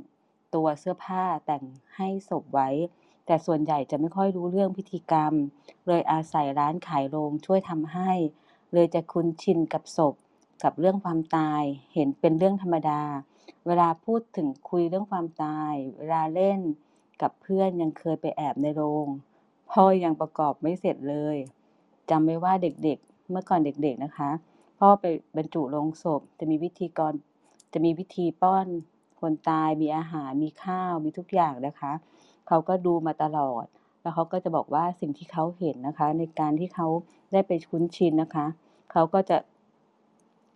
ตัวเสื้อผ้าแต่งให้ศพไว้ แต่ส่วนใหญ่จะไม่ค่อยรู้เรื่องพิธีกรรม เลยอาศัยร้านขายโรงช่วยทำให้ เลยจะคุ้นชินกับศพ กับเรื่องความตาย เห็นเป็นเรื่องธรรมดา เวลาพูดถึงคุยเรื่องความตาย เวลาเล่นกับเพื่อนยังเคยไปแอบในโรงพ่อยังประกอบไม่เสร็จเลยจำไว้ว่าเด็กๆ เมื่อก่อนเด็กๆนะคะ พ่อไปบรรจุโลงศพ จะมีวิธีกรจะมีวิธีป้อนคนตายมีอาหารมีข้าวมีทุกอย่างนะคะ เขาก็ดูมาตลอด แล้วเขาก็จะบอกว่าสิ่งที่เขาเห็นนะคะ ในการที่เขาได้ไปคุ้นชินนะคะ เขาก็จะ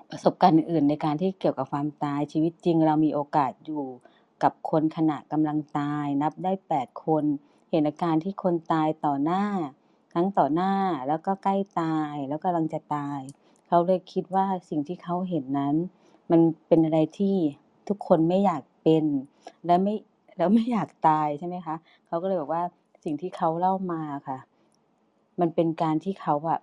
ประสบการณ์อื่นในการที่เกี่ยวกับความตายชีวิตจริง เรามีโอกาสอยู่กับคนขณะกำลังตาย นับได้แปดคน เห็นอาการที่คนตายต่อหน้า ทั้งต่อหน้าแล้วก็ใกล้ตายแล้วกำลังจะตาย เขาเลยคิดว่าสิ่งที่เขาเห็นนั้น มันเป็นอะไรที่ทุกคนไม่อยากเป็น และไม่ แล้วไม่อยากตายใช่ไหมคะเขาก็เลยบอกว่าสิ่งที่เขาเล่ามาค่ะ มันเป็นการที่เขาอะ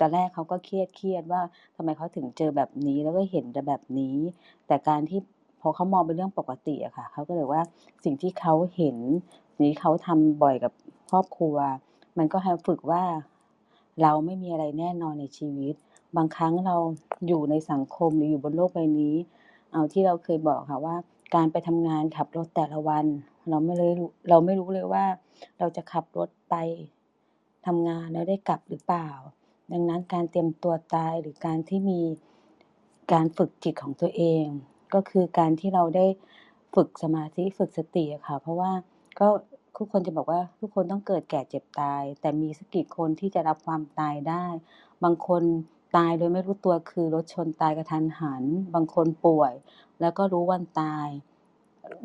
ตอนแรกเขาก็เครียดเครียดว่าทำไมเขาถึงเจอแบบนี้แล้วก็เห็นแต่แบบนี้ แต่การที่พอเขามองเป็นเรื่องปกติอะค่ะเขาก็เลยว่าสิ่งที่เขาเห็นสิ่งที่เขาทำบ่อยกับครอบครัว มันก็ให้ฝึกว่าเราไม่มีอะไรแน่นอนในชีวิต บางครั้งเราอยู่ในสังคมหรืออยู่บนโลกใบนี้ เอาที่เราเคยบอกค่ะว่า การไปทำงานขับรถแต่ละวัน เราไม่เลยเราไม่รู้เลยว่า เราจะขับรถไปทำงานแล้วได้กลับหรือเปล่า ดังนั้นการเตรียมตัวตายหรือการที่มีการฝึกจิตของตัวเอง ก็คือการที่เราได้ฝึกสมาธิฝึกสติะค่ะ เพราะว่าก็ทุกคนจะบอกว่าทุกคนต้องเกิดแก่เจ็บตาย แต่มีสกกี่คนที่จะรับความตายได้ บางคน ตายโดยไม่รู้ตัวคือรถชนตายกระทันหัน บางคนป่วย แล้วก็รู้วันตาย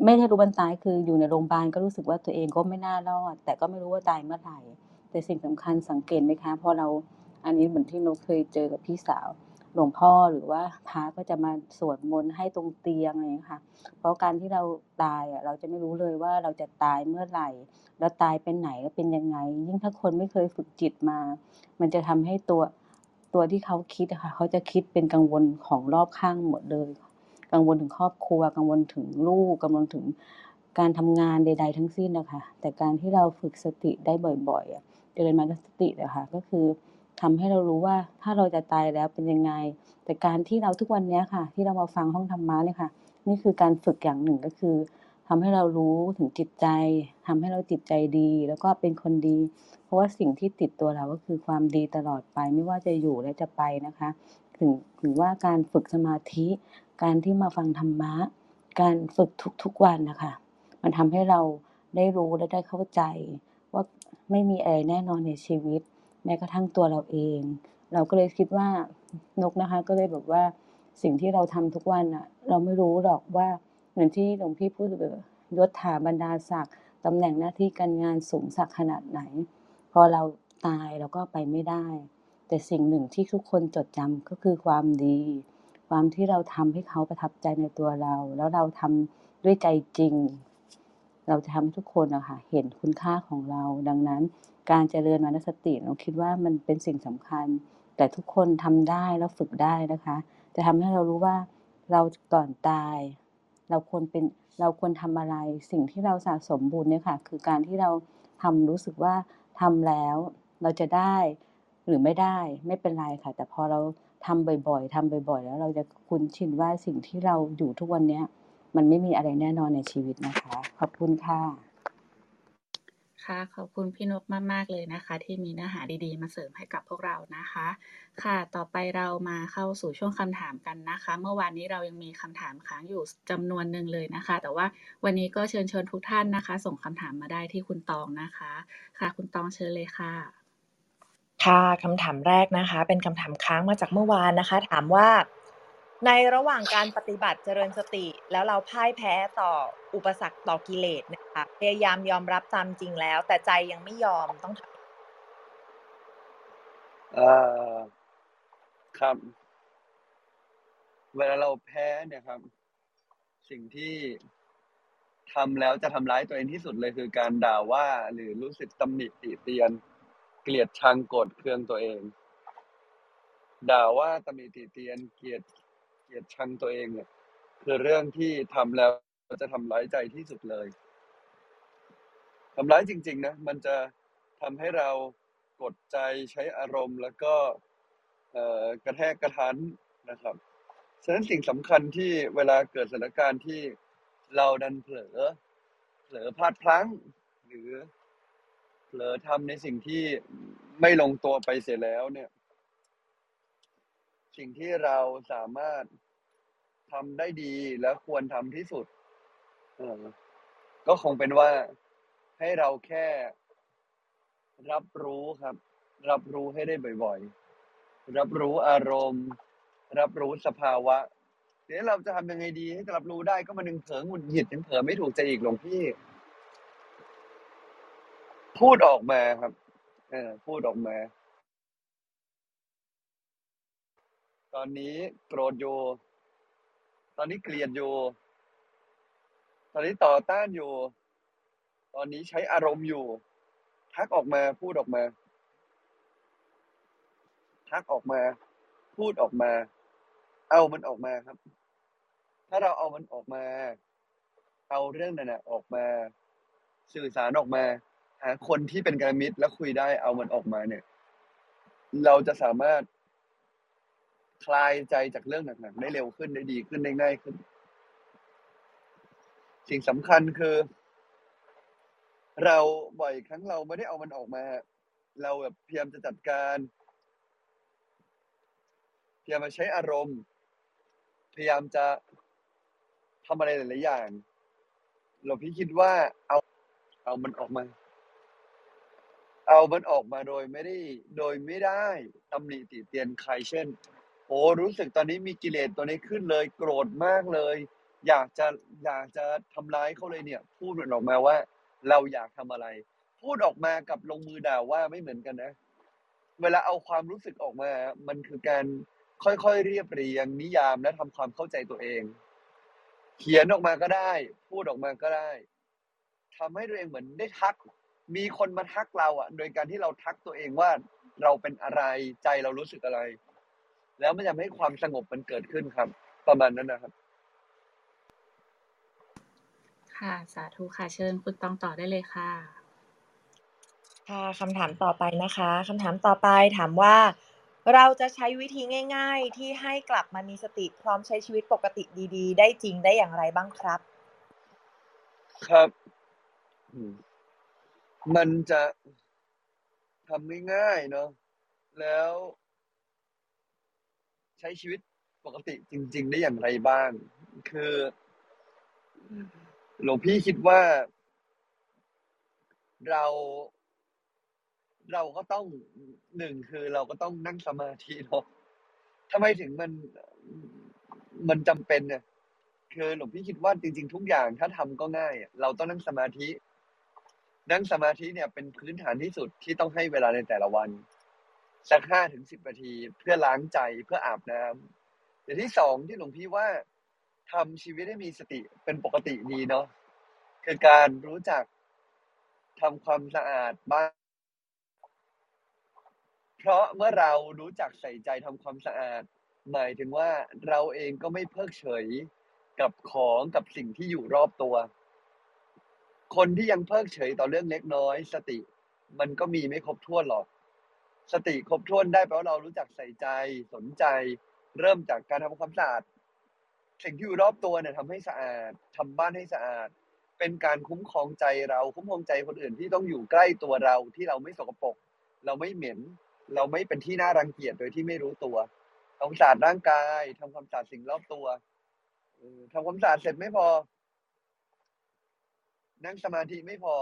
ไม่ได้รู้วันตายคืออยู่ในโรงพยาบาลก็รู้สึกว่าตัวเองก็ไม่น่ารอด แต่ก็ไม่รู้ว่าตายเมื่อไหร่ แต่สิ่งสำคัญสังเกตไหมคะพอเราอันนี้เหมือนที่นกเคยเจอกับพี่สาวหลวงพ่อหรือว่าพระก็จะมาสวดมนต์ให้ตรงเตียงอะไรอย่างเงี้ยค่ะ เพราะการที่เราตายอะเราจะไม่รู้เลยว่าเราจะตายเมื่อไหร่ แล้วตายเป็นไหนแล้วเป็นยังไง ยิ่งถ้าคนไม่เคยฝึกจิตมา มันจะทำให้ตัว ตัวที่เขาคิดค่ะเขาจะคิดเป็นกังวลของรอบข้างหมดเลย กังวลถึงครอบครัว กังวลถึงลูกกังวลถึงการทำงานใด ๆ ทั้งสิ้นนะคะ แต่การที่เราฝึกสติได้บ่อยๆอะเจริญมรรคสติอะค่ะก็คือทำให้เรารู้ว่าถ้าเราจะตายแล้วเป็นยังไง แต่การที่เราทุกวันนี้ค่ะ ที่เรามาฟังห้องธรรมะเนี่ยค่ะ นี่คือการฝึกอย่างหนึ่งก็คือ ทำให้เรารู้ถึงจิตใจทำให้เราจิตใจดี แล้วก็เป็นคนดี เพราะว่าสิ่งที่ติดตัวเราก็คือความดีตลอดไป ไม่ว่าจะอยู่และจะไปนะคะ ถึงถึงว่าการฝึกสมาธิ การที่มาฟังธรรมะ การฝึกทุกๆวันนะคะ มันทำให้เราได้รู้และได้เข้าใจ ว่าไม่มีอะไรแน่นอนในชีวิต แม้กระทั่งตัวเราเอง เราก็เลยคิดว่านกนะคะ ก็เลยแบบว่าสิ่งที่เราทำทุกวันอะเราไม่รู้หรอกว่า เหมือนที่หลวงพี่พูดเลยยศถาบรรดาศักดิ์ตำแหน่งหน้าที่การงานสูงสักขนาดไหน พอเราตายเราก็ไปไม่ได้ แต่สิ่งหนึ่งที่ทุกคนจดจำก็คือความดี ความที่เราทำให้เขาประทับใจในตัวเรา แล้วเราทำด้วยใจจริง เราจะทำให้ทุกคนอะคะเห็นคุณค่าของเรา ดังนั้นการเจริญมรรคสติเราคิดว่ามันเป็นสิ่งสำคัญ แต่ทุกคนทำได้แล้วฝึกได้นะคะ จะทำให้เรารู้ว่าเราก่อนตาย เราควรเป็นเราควรทำอะไรสิ่งที่เราสะสมบุญเนี่ยค่ะ คือการที่เราทำรู้สึกว่าทำแล้วเราจะได้หรือไม่ได้ไม่เป็นไรค่ะ แต่พอเราทำบ่อย ๆทำบ่อย ๆ แล้วเราจะคุ้นชินว่าสิ่งที่เราอยู่ทุกวันเนี้ยมันไม่มีอะไรแน่นอนในชีวิตนะคะ ขอบคุณค่ะ ค่ะขอบคุณพี่นกมาก ๆ เลยนะคะ ที่มีเนื้อหาดีๆ มาเสริมให้กับพวกเรานะคะ ค่ะต่อไปเรามาเข้าสู่ช่วงคำถามกันนะคะ เมื่อวานนี้เรายังมีคำถามค้างอยู่จำนวนหนึ่งเลยนะคะ แต่ว่าวันนี้ก็เชิญชวนทุกท่านนะคะ ส่งคำถามมาได้ที่คุณตองนะคะ ค่ะ คุณตองเชิญเลยค่ะ ค่ะคำถามแรกนะคะ เป็นคำถามค้างมาจากเมื่อวานนะคะ ถามว่า ในระหว่างการปฏิบัติเจริญสติ แล้วเราพ่ายแพ้ต่ออุปสรรคต่อกิเลสนะคะพยายามยอมรับตามจริงแล้ว แต่ใจยังไม่ยอมต้องทำเอ่อครับ เวลาเราแพ้เนี่ยครับ สิ่งที่ทำแล้วจะทำร้ายตัวเองที่สุดเลยคือการด่าว่าหรือรู้สึกตำหนิติเตียน เกลียดชังโกรธเคืองตัวเอง ด่าว่าตำหนิติเตียน เกลียด กียดชังตัวเองเนี่ย คือเรื่องที่ทำแล้วจะทำร้ายใจที่สุดเลยทำร้ายจริง ๆ นะ มันจะทำให้เรากดใจใช้อารมณ์ แล้วก็กระแทกกระทันนะครับฉะนั้นสิ่งสำคัญที่เวลาเกิดสถานการณ์ที่เราดันเผลอเผลอพลาดพลั้ง หรือเผลอทำในสิ่งที่ไม่ลงตัวไปเสียแล้วเนี่ย สิ่งที่เราสามารถ ทำได้ดีและควรทำที่สุด เออก็คงเป็นว่าให้เราแค่ รับรู้ครับ รับรู้ให้ได้บ่อยๆ รับรู้อารมณ์ รับรู้สภาวะเดี๋ยวเราจะทำยังไงดี ให้รับรู้ได้ก็มันยังเผลอหงุดหงิดยังเผลอไม่ถูกใจอีกหลวงพี่ พูดออกมาครับ เออ พูดออกมา ตอนนี้โกรธอยู่ ตอนนี้เกลียดอยู่ ตอนนี้ต่อต้านอยู่ ตอนนี้ใช้อารมณ์อยู่ทักออกมาพูดออกมา ทักออกมา พูดออกมา เอามันออกมาครับ ถ้าเราเอามันออกมา เอาเรื่องนั้นนะออกมา สื่อสารออกมา หาคนที่เป็นกัลยาณมิตรแล้วคุยได้เอามันออกมาเนี่ย เราจะสามารถ คลายใจจากเรื่องหนักๆได้เร็วขึ้นได้ดีขึ้นได้ง่ายขึ้น สิ่งสำคัญคือ เราบ่อยครั้งเราไม่ได้เอามันออกมา เราแบบพยายามจะจัดการพยายามมาใช้อารมณ์ พยายามจะทำอะไรหลายๆอย่าง เราพี่คิดว่าเอาเอามันออกมา เอามันออกมาโดยไม่ได้ โดยไม่ได้ตำหนิติเตียนใครเช่น โอ้รู้สึกตอนนี้มีกิเลสตัวนี้ขึ้นเลย โกรธมากเลย อยากจะอยากจะทำร้ายเขาเลยเนี่ย พูดมันออกมาว่า เราอยากทำอะไร พูดออกมากับลงมือด่าว่าไม่เหมือนกันนะ เวลาเอาความรู้สึกออกมา มันคือการค่อยๆเรียบเรียง นิยามและทำความเข้าใจตัวเอง เขียนออกมาก็ได้ พูดออกมาก็ได้ทำให้ตัวเองเหมือนได้ทัก มีคนมาทักเราอะ โดยการที่เราทักตัวเองว่าเราเป็นอะไรใจเรารู้สึกอะไร แล้วมันจะทำให้ความสงบมันเกิดขึ้นครับ ประมาณนั้นนะครับ ค่ะค่ะสาธุค่ะเชิญคุณตองต่อได้เลยค่ะ ค่ะคำถามต่อไปนะคะคำถามต่อไปถามว่า เราจะใช้วิธีง่าย ๆ ที่ให้กลับมามีสติพร้อมใช้ชีวิตปกติดี ๆ ได้จริงได้อย่างไรบ้างครับ ครับอืมมันจะทำง่ายๆเนาะแล้วใช้ชีวิตปกติจริง ๆ ได้อย่างไรบ้าง คือหลวงพี่คิดว่า เรา เราก็ต้องหนึ่งคือเราก็ต้องนั่งสมาธิเนาะทำไมถึงมันมันจำเป็นเนี่ยคือหลวงพี่คิดว่าจริง ๆ ทุกอย่างถ้าทำก็ง่ายเราต้องนั่งสมาธิ นั่งสมาธิเนี่ยเป็นพื้นฐานที่สุดที่ต้องให้เวลาในแต่ละวัน สักห้าถึงสิบนาที เพื่อล้างใจเพื่ออาบน้ำอย่างที่สองที่หลวงพี่ว่าทำชีวิตให้มีสติเป็นปกติดีเนาะคือการรู้จักทำความสะอาดบ้านเพราะเมื่อเรารู้จักใส่ใจทำความสะอาด หมายถึงว่าเราเองก็ไม่เพิกเฉยกับของกับสิ่งที่อยู่รอบตัว คนที่ยังเพิกเฉยต่อเรื่องเล็กน้อย สติ มันก็มีไม่ครบถ้วนหรอก สติครบถ้วนได้เพราเรารู้จักใส่ใจสนใจ เริ่มจากการทำความสะอาดสิ่งที่อยู่รอบตัวเนี่ยทำให้สะอาดทำบ้านให้สะอาด เป็นการคุ้มครองใจเรา คุ้มครองใจคนอื่นที่ต้องอยู่ใกล้ตัวเราที่เราไม่สกปรกเราไม่เหม็น เราไม่เป็นที่น่ารังเกียจโดยที่ไม่รู้ตัวทำความสะอาดร่างกายทำความสะอาดสิ่งรอบตัวทำความสะอาดเสร็จไม่พอ นั่งสมาธิไม่พอ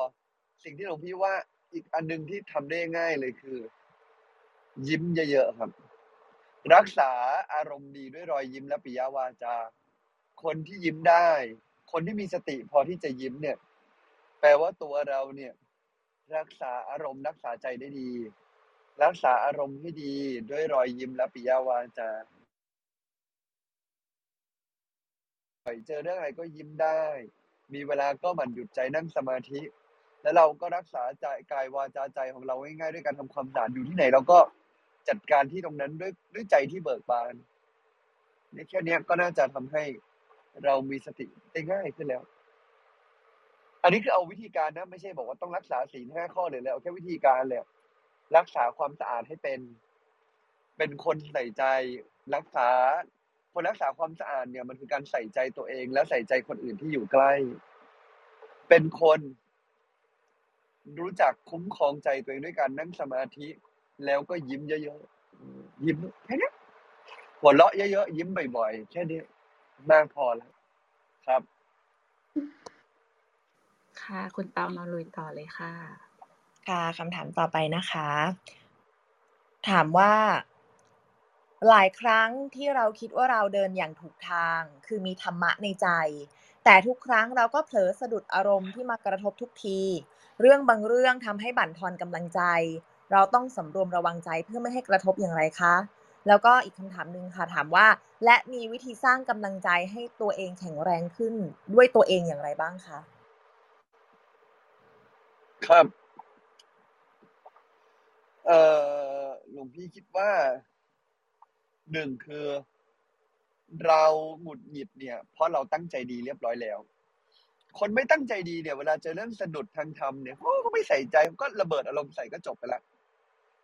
สิ่งที่หลวงพี่ว่าอีกอันหนึงที่ทำได้ง่ายเลยคือ ยิ้มเยอะๆครับ รักษาอารมณ์ดีด้วยรอยยิ้มและปิยวาจา คนที่ยิ้มได้ คนที่มีสติพอที่จะยิ้มเนี่ย แปลว่าตัวเราเนี่ย รักษาอารมณ์รักษาใจได้ดี รักษาอารมณ์ให้ดีด้วยรอยยิ้มและปิยวาจาเจอเรื่องอะไรก็ยิ้มได้ มีเวลาก็หมั่นหยุดใจนั่งสมาธิ แล้วเราก็รักษาใจกายวาจาใจของเราง่ายๆด้วยการทำความสะอาดอยู่ที่ไหนเราก็ จัดการที่ตรงนั้นด้วยด้วยใจที่เบิกบานเนี่ยแค่เนี้ยก็น่าจะทำให้เรามีสติได้ง่ายขึ้นแล้ว อันนี้คือเอาวิธีการนะ ไม่ใช่บอกว่าต้องรักษาศีลห้าข้อเลยแล้วแค่วิธีการเลยรักษาความสะอาดให้เป็น เป็นคนใส่ใจรักษาคนรักษาความสะอาดเนี่ยมันคือการใส่ใจตัวเอง และใส่ใจคนอื่นที่อยู่ใกล้ เป็นคน รู้จักคุ้มครองใจตัวเองด้วยการนั่งสมาธิ แล้วก็ยิ้มเยอะๆอืมยิ้มแค่เนี้ยหัวเราะเยอะๆยิ้มบ่อยๆแค่นี้มากพอแล้ว ครับ ค่ะ คุณตองเราลุยต่อเลยค่ะ ค่ะคำถามต่อไปนะคะ ถามว่าหลายครั้งที่เราคิดว่าเราเดินอย่างถูกทาง คือมีธรรมะในใจ แต่ทุกครั้งเราก็เผลอสะดุดอารมณ์ที่มากระทบทุกที เรื่องบางเรื่องทำให้บั่นทอนกำลังใจ เราต้องสำรวมระวังใจเพื่อไม่ให้กระทบอย่างไรคะ แล้วก็อีกคำถามหนึ่งค่ะถามว่า และมีวิธีสร้างกำลังใจให้ตัวเองแข็งแรงขึ้นด้วยตัวเองอย่างไรบ้างคะครับเอ่อหลวงพี่คิดว่าหนึ่งคือ เราหงุดหงิดเนี่ย เพราะเราตั้งใจดีเรียบร้อยแล้ว คนไม่ตั้งใจดีเนี่ย เวลาเจอเรื่องสะดุดทางธรรมเนี่ยก็ไม่ใส่ใจก็ระเบิดอารมณ์ใส่ก็จบไปละ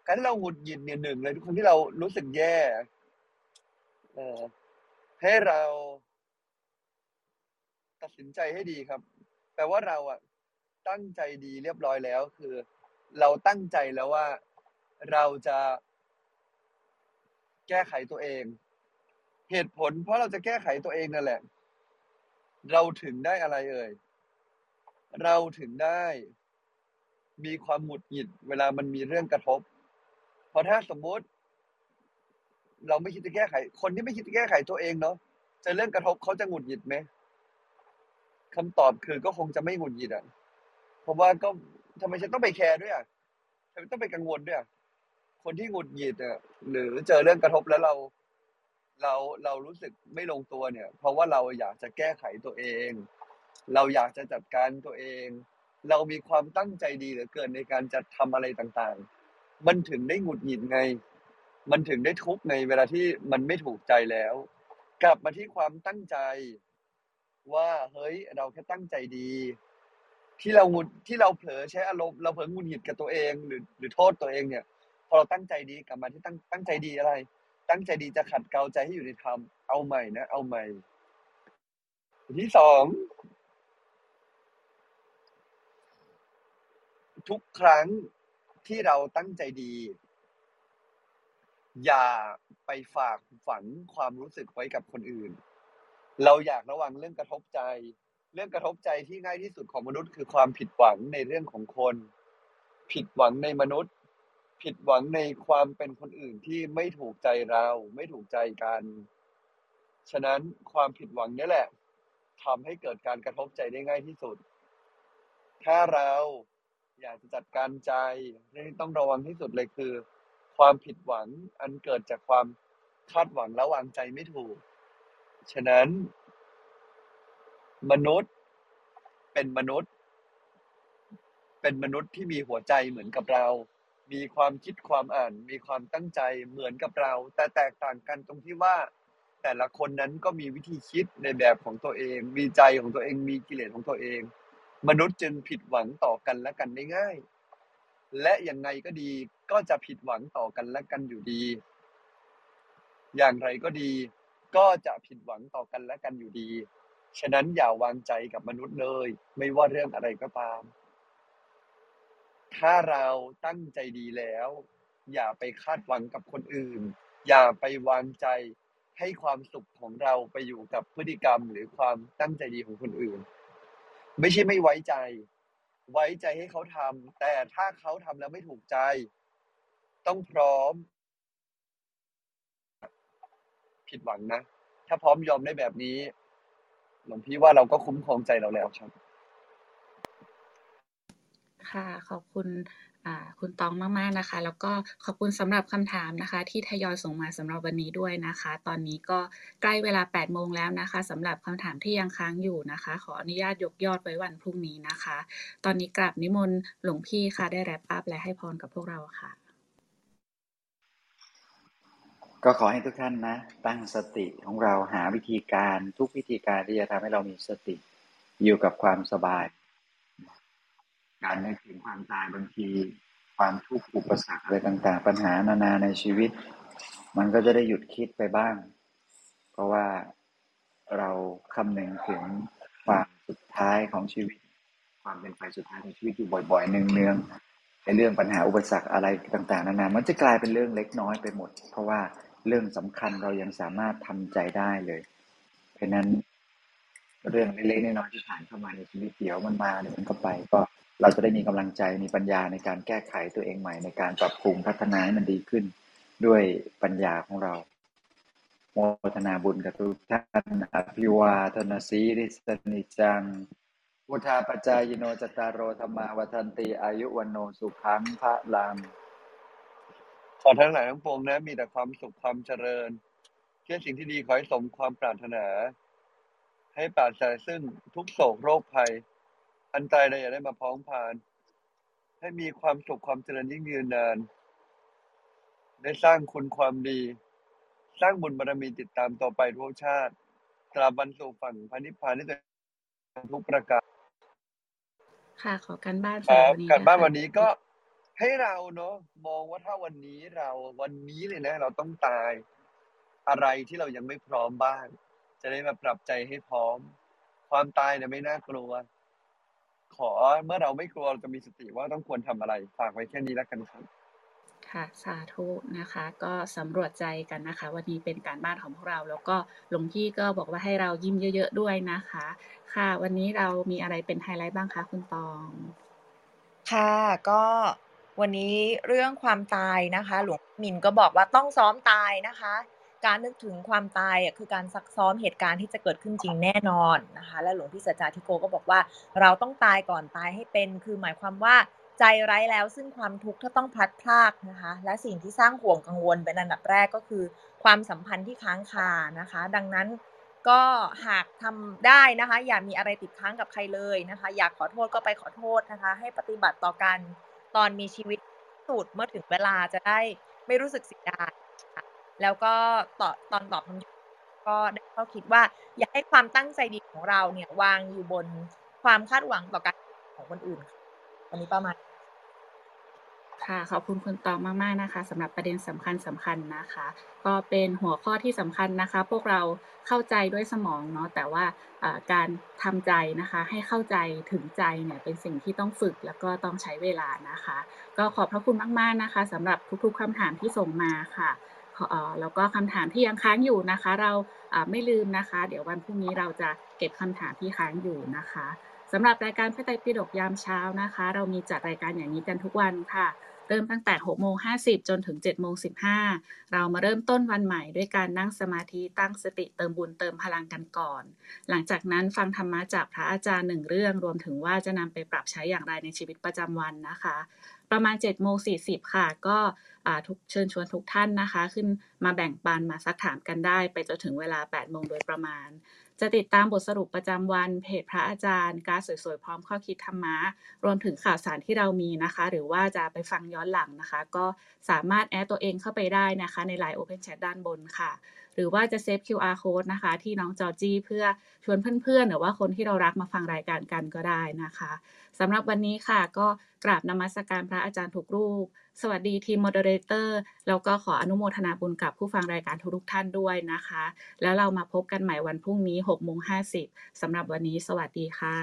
การที่เราหงุดหงิดเนี่ยหนึ่งเลยทุกครั้งที่เรารู้สึกแย่เออให้เราตัดสินใจให้ดีครับ แปลว่าเราอะตั้งใจดีเรียบร้อยแล้ว คือ เราตั้งใจแล้วว่าเราจะแก้ไขตัวเอง เหตุผล เพราะเราจะแก้ไขตัวเองนั่นแหละ เราถึงได้อะไรเอ่ย เราถึงได้มีความหงุดหงิด เวลามันมีเรื่องกระทบ เพราะถ้าสมมุติ เราไม่คิดจะแก้ไข คนที่ไม่คิดจะแก้ไขตัวเองเนาะเจอเรื่องกระทบเขาจะหงุดหงิดไหมคำตอบคือก็คงจะไม่หงุดหงิดอะเพราะว่าก็ทำไมฉันต้องไปแคร์ด้วยอะทำไมต้องไปกังวลด้วยอะคนที่หงุดหงิดอะหรือเจอเรื่องกระทบแล้วเรา เราเรารู้สึกไม่ลงตัวเนี่ย เพราะว่าเราอยากจะแก้ไขตัวเอง เราอยากจะจัดการตัวเอง เรามีความตั้งใจดีเหลือเกินในการจะทำอะไรต่างๆ มันถึงได้หงุดหงิดไง มันถึงได้ทุกข์ในเวลาที่มันไม่ถูกใจแล้ว กลับมาที่ความตั้งใจ ว่าเฮ้ยเราแค่ตั้งใจดี ที่เราหงุดที่เราเผลอใช้อารมณ์เราเผลอหงุดหงิดกับตัวเองหรือหรือโทษตัวเองเนี่ย พอเราตั้งใจดีกลับมาที่ตั้งตั้งใจดีอะไร ตั้งใจดีจะขัดเกลาใจให้อยู่ในธรรมเอาใหม่นะเอาใหม่ ที่สองทุกครั้ง ที่เราตั้งใจดี อย่าไปฝากฝังความรู้สึกไว้กับคนอื่น เราอยากระวังเรื่องกระทบใจ เรื่องกระทบใจที่ง่ายที่สุดของมนุษย์คือความผิดหวังในเรื่องของคน ผิดหวังในมนุษย์ ผิดหวังในความเป็นคนอื่นที่ไม่ถูกใจเรา ไม่ถูกใจกัน ฉะนั้นความผิดหวังนี่แหละทำให้เกิดการกระทบใจได้ง่ายที่สุด ถ้าเรา อยากจะจัดการใจที่ต้องระวังที่สุดเลยคือ ความผิดหวังอันเกิดจากความคาดหวังและวางใจไม่ถูก ฉะนั้น มนุษย์เป็นมนุษย์ เป็นมนุษย์ที่มีหัวใจเหมือนกับเรา มีความคิดความอ่าน มีความตั้งใจเหมือนกับเรา แต่แตกต่างกันตรงที่ว่า แต่ละคนนั้นก็มีวิธีคิดในแบบของตัวเอง มีใจของตัวเอง มีกิเลสของตัวเอง มนุษย์จึงผิดหวังต่อกันและกันได้ง่าย และยังไงก็ดีก็จะผิดหวังต่อกันและกันอยู่ดี อย่างไรก็ดี ก็จะผิดหวังต่อกันและกันอยู่ดี ฉะนั้นอย่าวางใจกับมนุษย์เลย ไม่ว่าเรื่องอะไรก็ตาม ถ้าเราตั้งใจดีแล้ว อย่าไปคาดหวังกับคนอื่น อย่าไปวางใจให้ความสุขของเราไปอยู่กับพฤติกรรมหรือความตั้งใจดีของคนอื่น ไม่ใช่ไม่ไว้ใจ ไว้ใจให้เขาทำแต่ถ้าเขาทำแล้วไม่ถูกใจ ต้องพร้อม ผิดหวังนะ ถ้าพร้อมยอมได้แบบนี้หลวงพี่ว่าเราก็คุ้มครองใจเราแล้วครับ ค่ะ ขอบคุณ คุณตองมากๆนะคะ แล้วก็ขอบคุณสำหรับคำถามนะคะ ที่ทยอยส่งมาสำหรับวันนี้ด้วยนะคะ ตอนนี้ก็ใกล้เวลา 8 โมงแล้วนะคะสำหรับคำถามที่ยังค้างอยู่นะคะ ขออนุญาตยกยอดไว้วันพรุ่งนี้นะคะ ตอนนี้กราบนิมนต์หลวงพี่ค่ะได้แรปอัพและให้พรกับพวกเราค่ะ ก็ขอให้ทุกท่านนะ ตั้งสติของเราหาวิธีการทุกวิธีการที่จะทำให้เรามีสติอยู่กับความสบาย การนึกถึงความตายบางที ความทุกข์อุปสรรคอะไรต่างๆ ปัญหานานาในชีวิต มันก็จะได้หยุดคิดไปบ้าง เพราะว่าเราคำนึงถึงความสุดท้ายของชีวิต ความเป็นไปสุดท้ายของชีวิตอยู่บ่อยๆเนืองๆในเรื่องปัญหาอุปสรรคอะไรต่างๆ นานา มันจะกลายเป็นเรื่องเล็กน้อยไปหมด เพราะว่าเรื่องสำคัญเรายังสามารถทำใจได้เลย เพราะนั้นเรื่องเล็กๆน้อยๆที่ผ่านเข้ามาในชีวิตเดี๋ยวมันมาเดี๋ยวมันก็ไปก็ เราจะได้มีกำลังใจมีปัญญาในการแก้ไขตัวเองใหม่ ในการปรับปรุงพัฒนาให้มันดีขึ้นด้วยปัญญาของเราโมทนาบุญกับทุกท่านอภิวาทนาสีริสนิจังพุทธาปจายโนจตารโรธรรมาวันติอายุวันโนสุขังพระลังขอทั้งหลายทั้งปวงนะ มีแต่ความสุขความเจริญเชื่อสิ่งที่ดีขอให้สมความปรารถนา ให้ปราศจากซึ่งทุกโศกโรคภัย อันตรายใดอย่าได้มาพ้องผ่าน ให้มีความสุขความเจริญยิ่งยืนนาน ได้สร้างคุณความดี สร้างบุญบารมีติดตามต่อไปทุกชาติตราบรรสู่ฝั่งพระนิพพานได้ด้วยทุกประการค่ะ ขอการบ้านคสำหรัรับบวันนี้การบ้านนะคะวันนี้ก็ให้เราเนาะมองว่าถ้าวันนี้เราวันนี้เลยนะ เราต้องตาย อะไรที่เรายังไม่พร้อมบ้าง จะได้มาปรับใจให้พร้อม ความตายเนี่ยไม่น่ากลัว ขอเมื่อเราไม่กลัวเราจะมีสติว่าต้องควรทำอะไร ฝากไว้แค่นี้แล้วกันครับ ค่ะ สาธุนะคะ ก็สำรวจใจกันนะคะ วันนี้เป็นการบ้านของพวกเรา แล้วก็หลวงพี่ก็บอกว่าให้เรายิ้มเยอะๆด้วยนะคะ ค่ะ วันนี้เรามีอะไรเป็นไฮไลท์บ้างคะคุณตอง ค่ะก็วันนี้เรื่องความตายนะคะ หลวงมินก็บอกว่าต้องซ้อมตายนะคะ การนึกถึงความตายอะคือการซักซ้อมเหตุการณ์ที่จะเกิดขึ้นจริงแน่นอนนะคะ และหลวงพี่สัจจาธิโกก็บอกว่า เราต้องตายก่อนตายให้เป็น คือหมายความว่าใจไร้แล้วซึ่งความทุกข์ถ้าต้องพลัดพรากนะคะ และสิ่งที่สร้างห่วงกังวลเป็นอันดับแรกก็คือ ความสัมพันธ์ที่ค้างคานะคะ ดังนั้นก็หากทำได้นะคะ อย่ามีอะไรติดค้างกับใครเลยนะคะ อยากขอโทษก็ไปขอโทษนะคะ ให้ปฏิบัติต่อกันตอนมีชีวิตสุดเมื่อถึงเวลาจะได้ไม่รู้สึกเสียดายะะ แล้วก็ตอบตอนตอบคำถามก็ก็ได้ข้อคิดว่า อยากให้ความตั้งใจดีของเราเนี่ยวางอยู่บนความคาดหวังต่อการของคนอื่นวันนี้ประมาณค่ะขอบคุณคุณตองมาก ๆ นะคะสำหรับประเด็นสำคัญสำคัญนะคะ ก็เป็นหัวข้อที่สำคัญนะคะ พวกเราเข้าใจด้วยสมองเนาะแต่ว่าการทำใจนะคะให้เข้าใจถึงใจเนี่ยเป็นสิ่งที่ต้องฝึกแล้วก็ต้องใช้เวลานะคะ ก็ขอบพระคุณมาก ๆ นะคะสำหรับทุก ๆคำถามที่ส่งมาค่ะ แล้วก็คำถามที่ยังค้างอยู่นะคะ เราไม่ลืมนะคะ เดี๋ยววันพรุ่งนี้เราจะเก็บคำถามที่ค้างอยู่นะคะสำหรับรายการพระไตรปิฎกยามเช้านะคะ เรามีจัดรายการอย่างนี้กันทุกวันค่ะ เริ่มตั้งแต่6โมง50 จนถึง7โมง15 เรามาเริ่มต้นวันใหม่ด้วยการนั่งสมาธิตั้งสติเติมบุญเติมพลังกันก่อน หลังจากนั้นฟังธรรมะจากพระอาจารย์หนึ่งเรื่อง รวมถึงว่าจะนำไปปรับใช้อย่างไรในชีวิตประจำวันนะคะ ประมาณ7โมง40ค่ะ ก็ทุกเชิญชวนทุกท่านนะคะ ขึ้นมาแบ่งปันมาซักถามกันได้ ไปจนถึงเวลา8โมงโดยประมาณ จะติดตามบทสรุปประจำวันเพจพระอาจารย์การสวยๆ พร้อมข้อคิดธรรมะ รวมถึงข่าวสารที่เรามีนะคะ หรือว่าจะไปฟังย้อนหลังนะคะ ก็สามารถแอดตัวเองเข้าไปได้นะคะ ใน Line Open Chat ด้านบนค่ะ หรือว่าจะเซฟ QR code นะคะ ที่น้องจอจี้เพื่อชวนเพื่อนๆ หรือว่าคนที่เรารักมาฟังรายการกันก็ได้นะคะสำหรับวันนี้ค่ะ ก็กราบนมัสการพระอาจารย์ทุกรูป สวัสดีทีม moderator แล้วก็ขออนุโมทนาบุญกับผู้ฟังรายการทุกท่านด้วยนะคะ แล้วเรามาพบกันใหม่วันพรุ่งนี้6โมง50สำหรับวันนี้สวัสดีค่ะ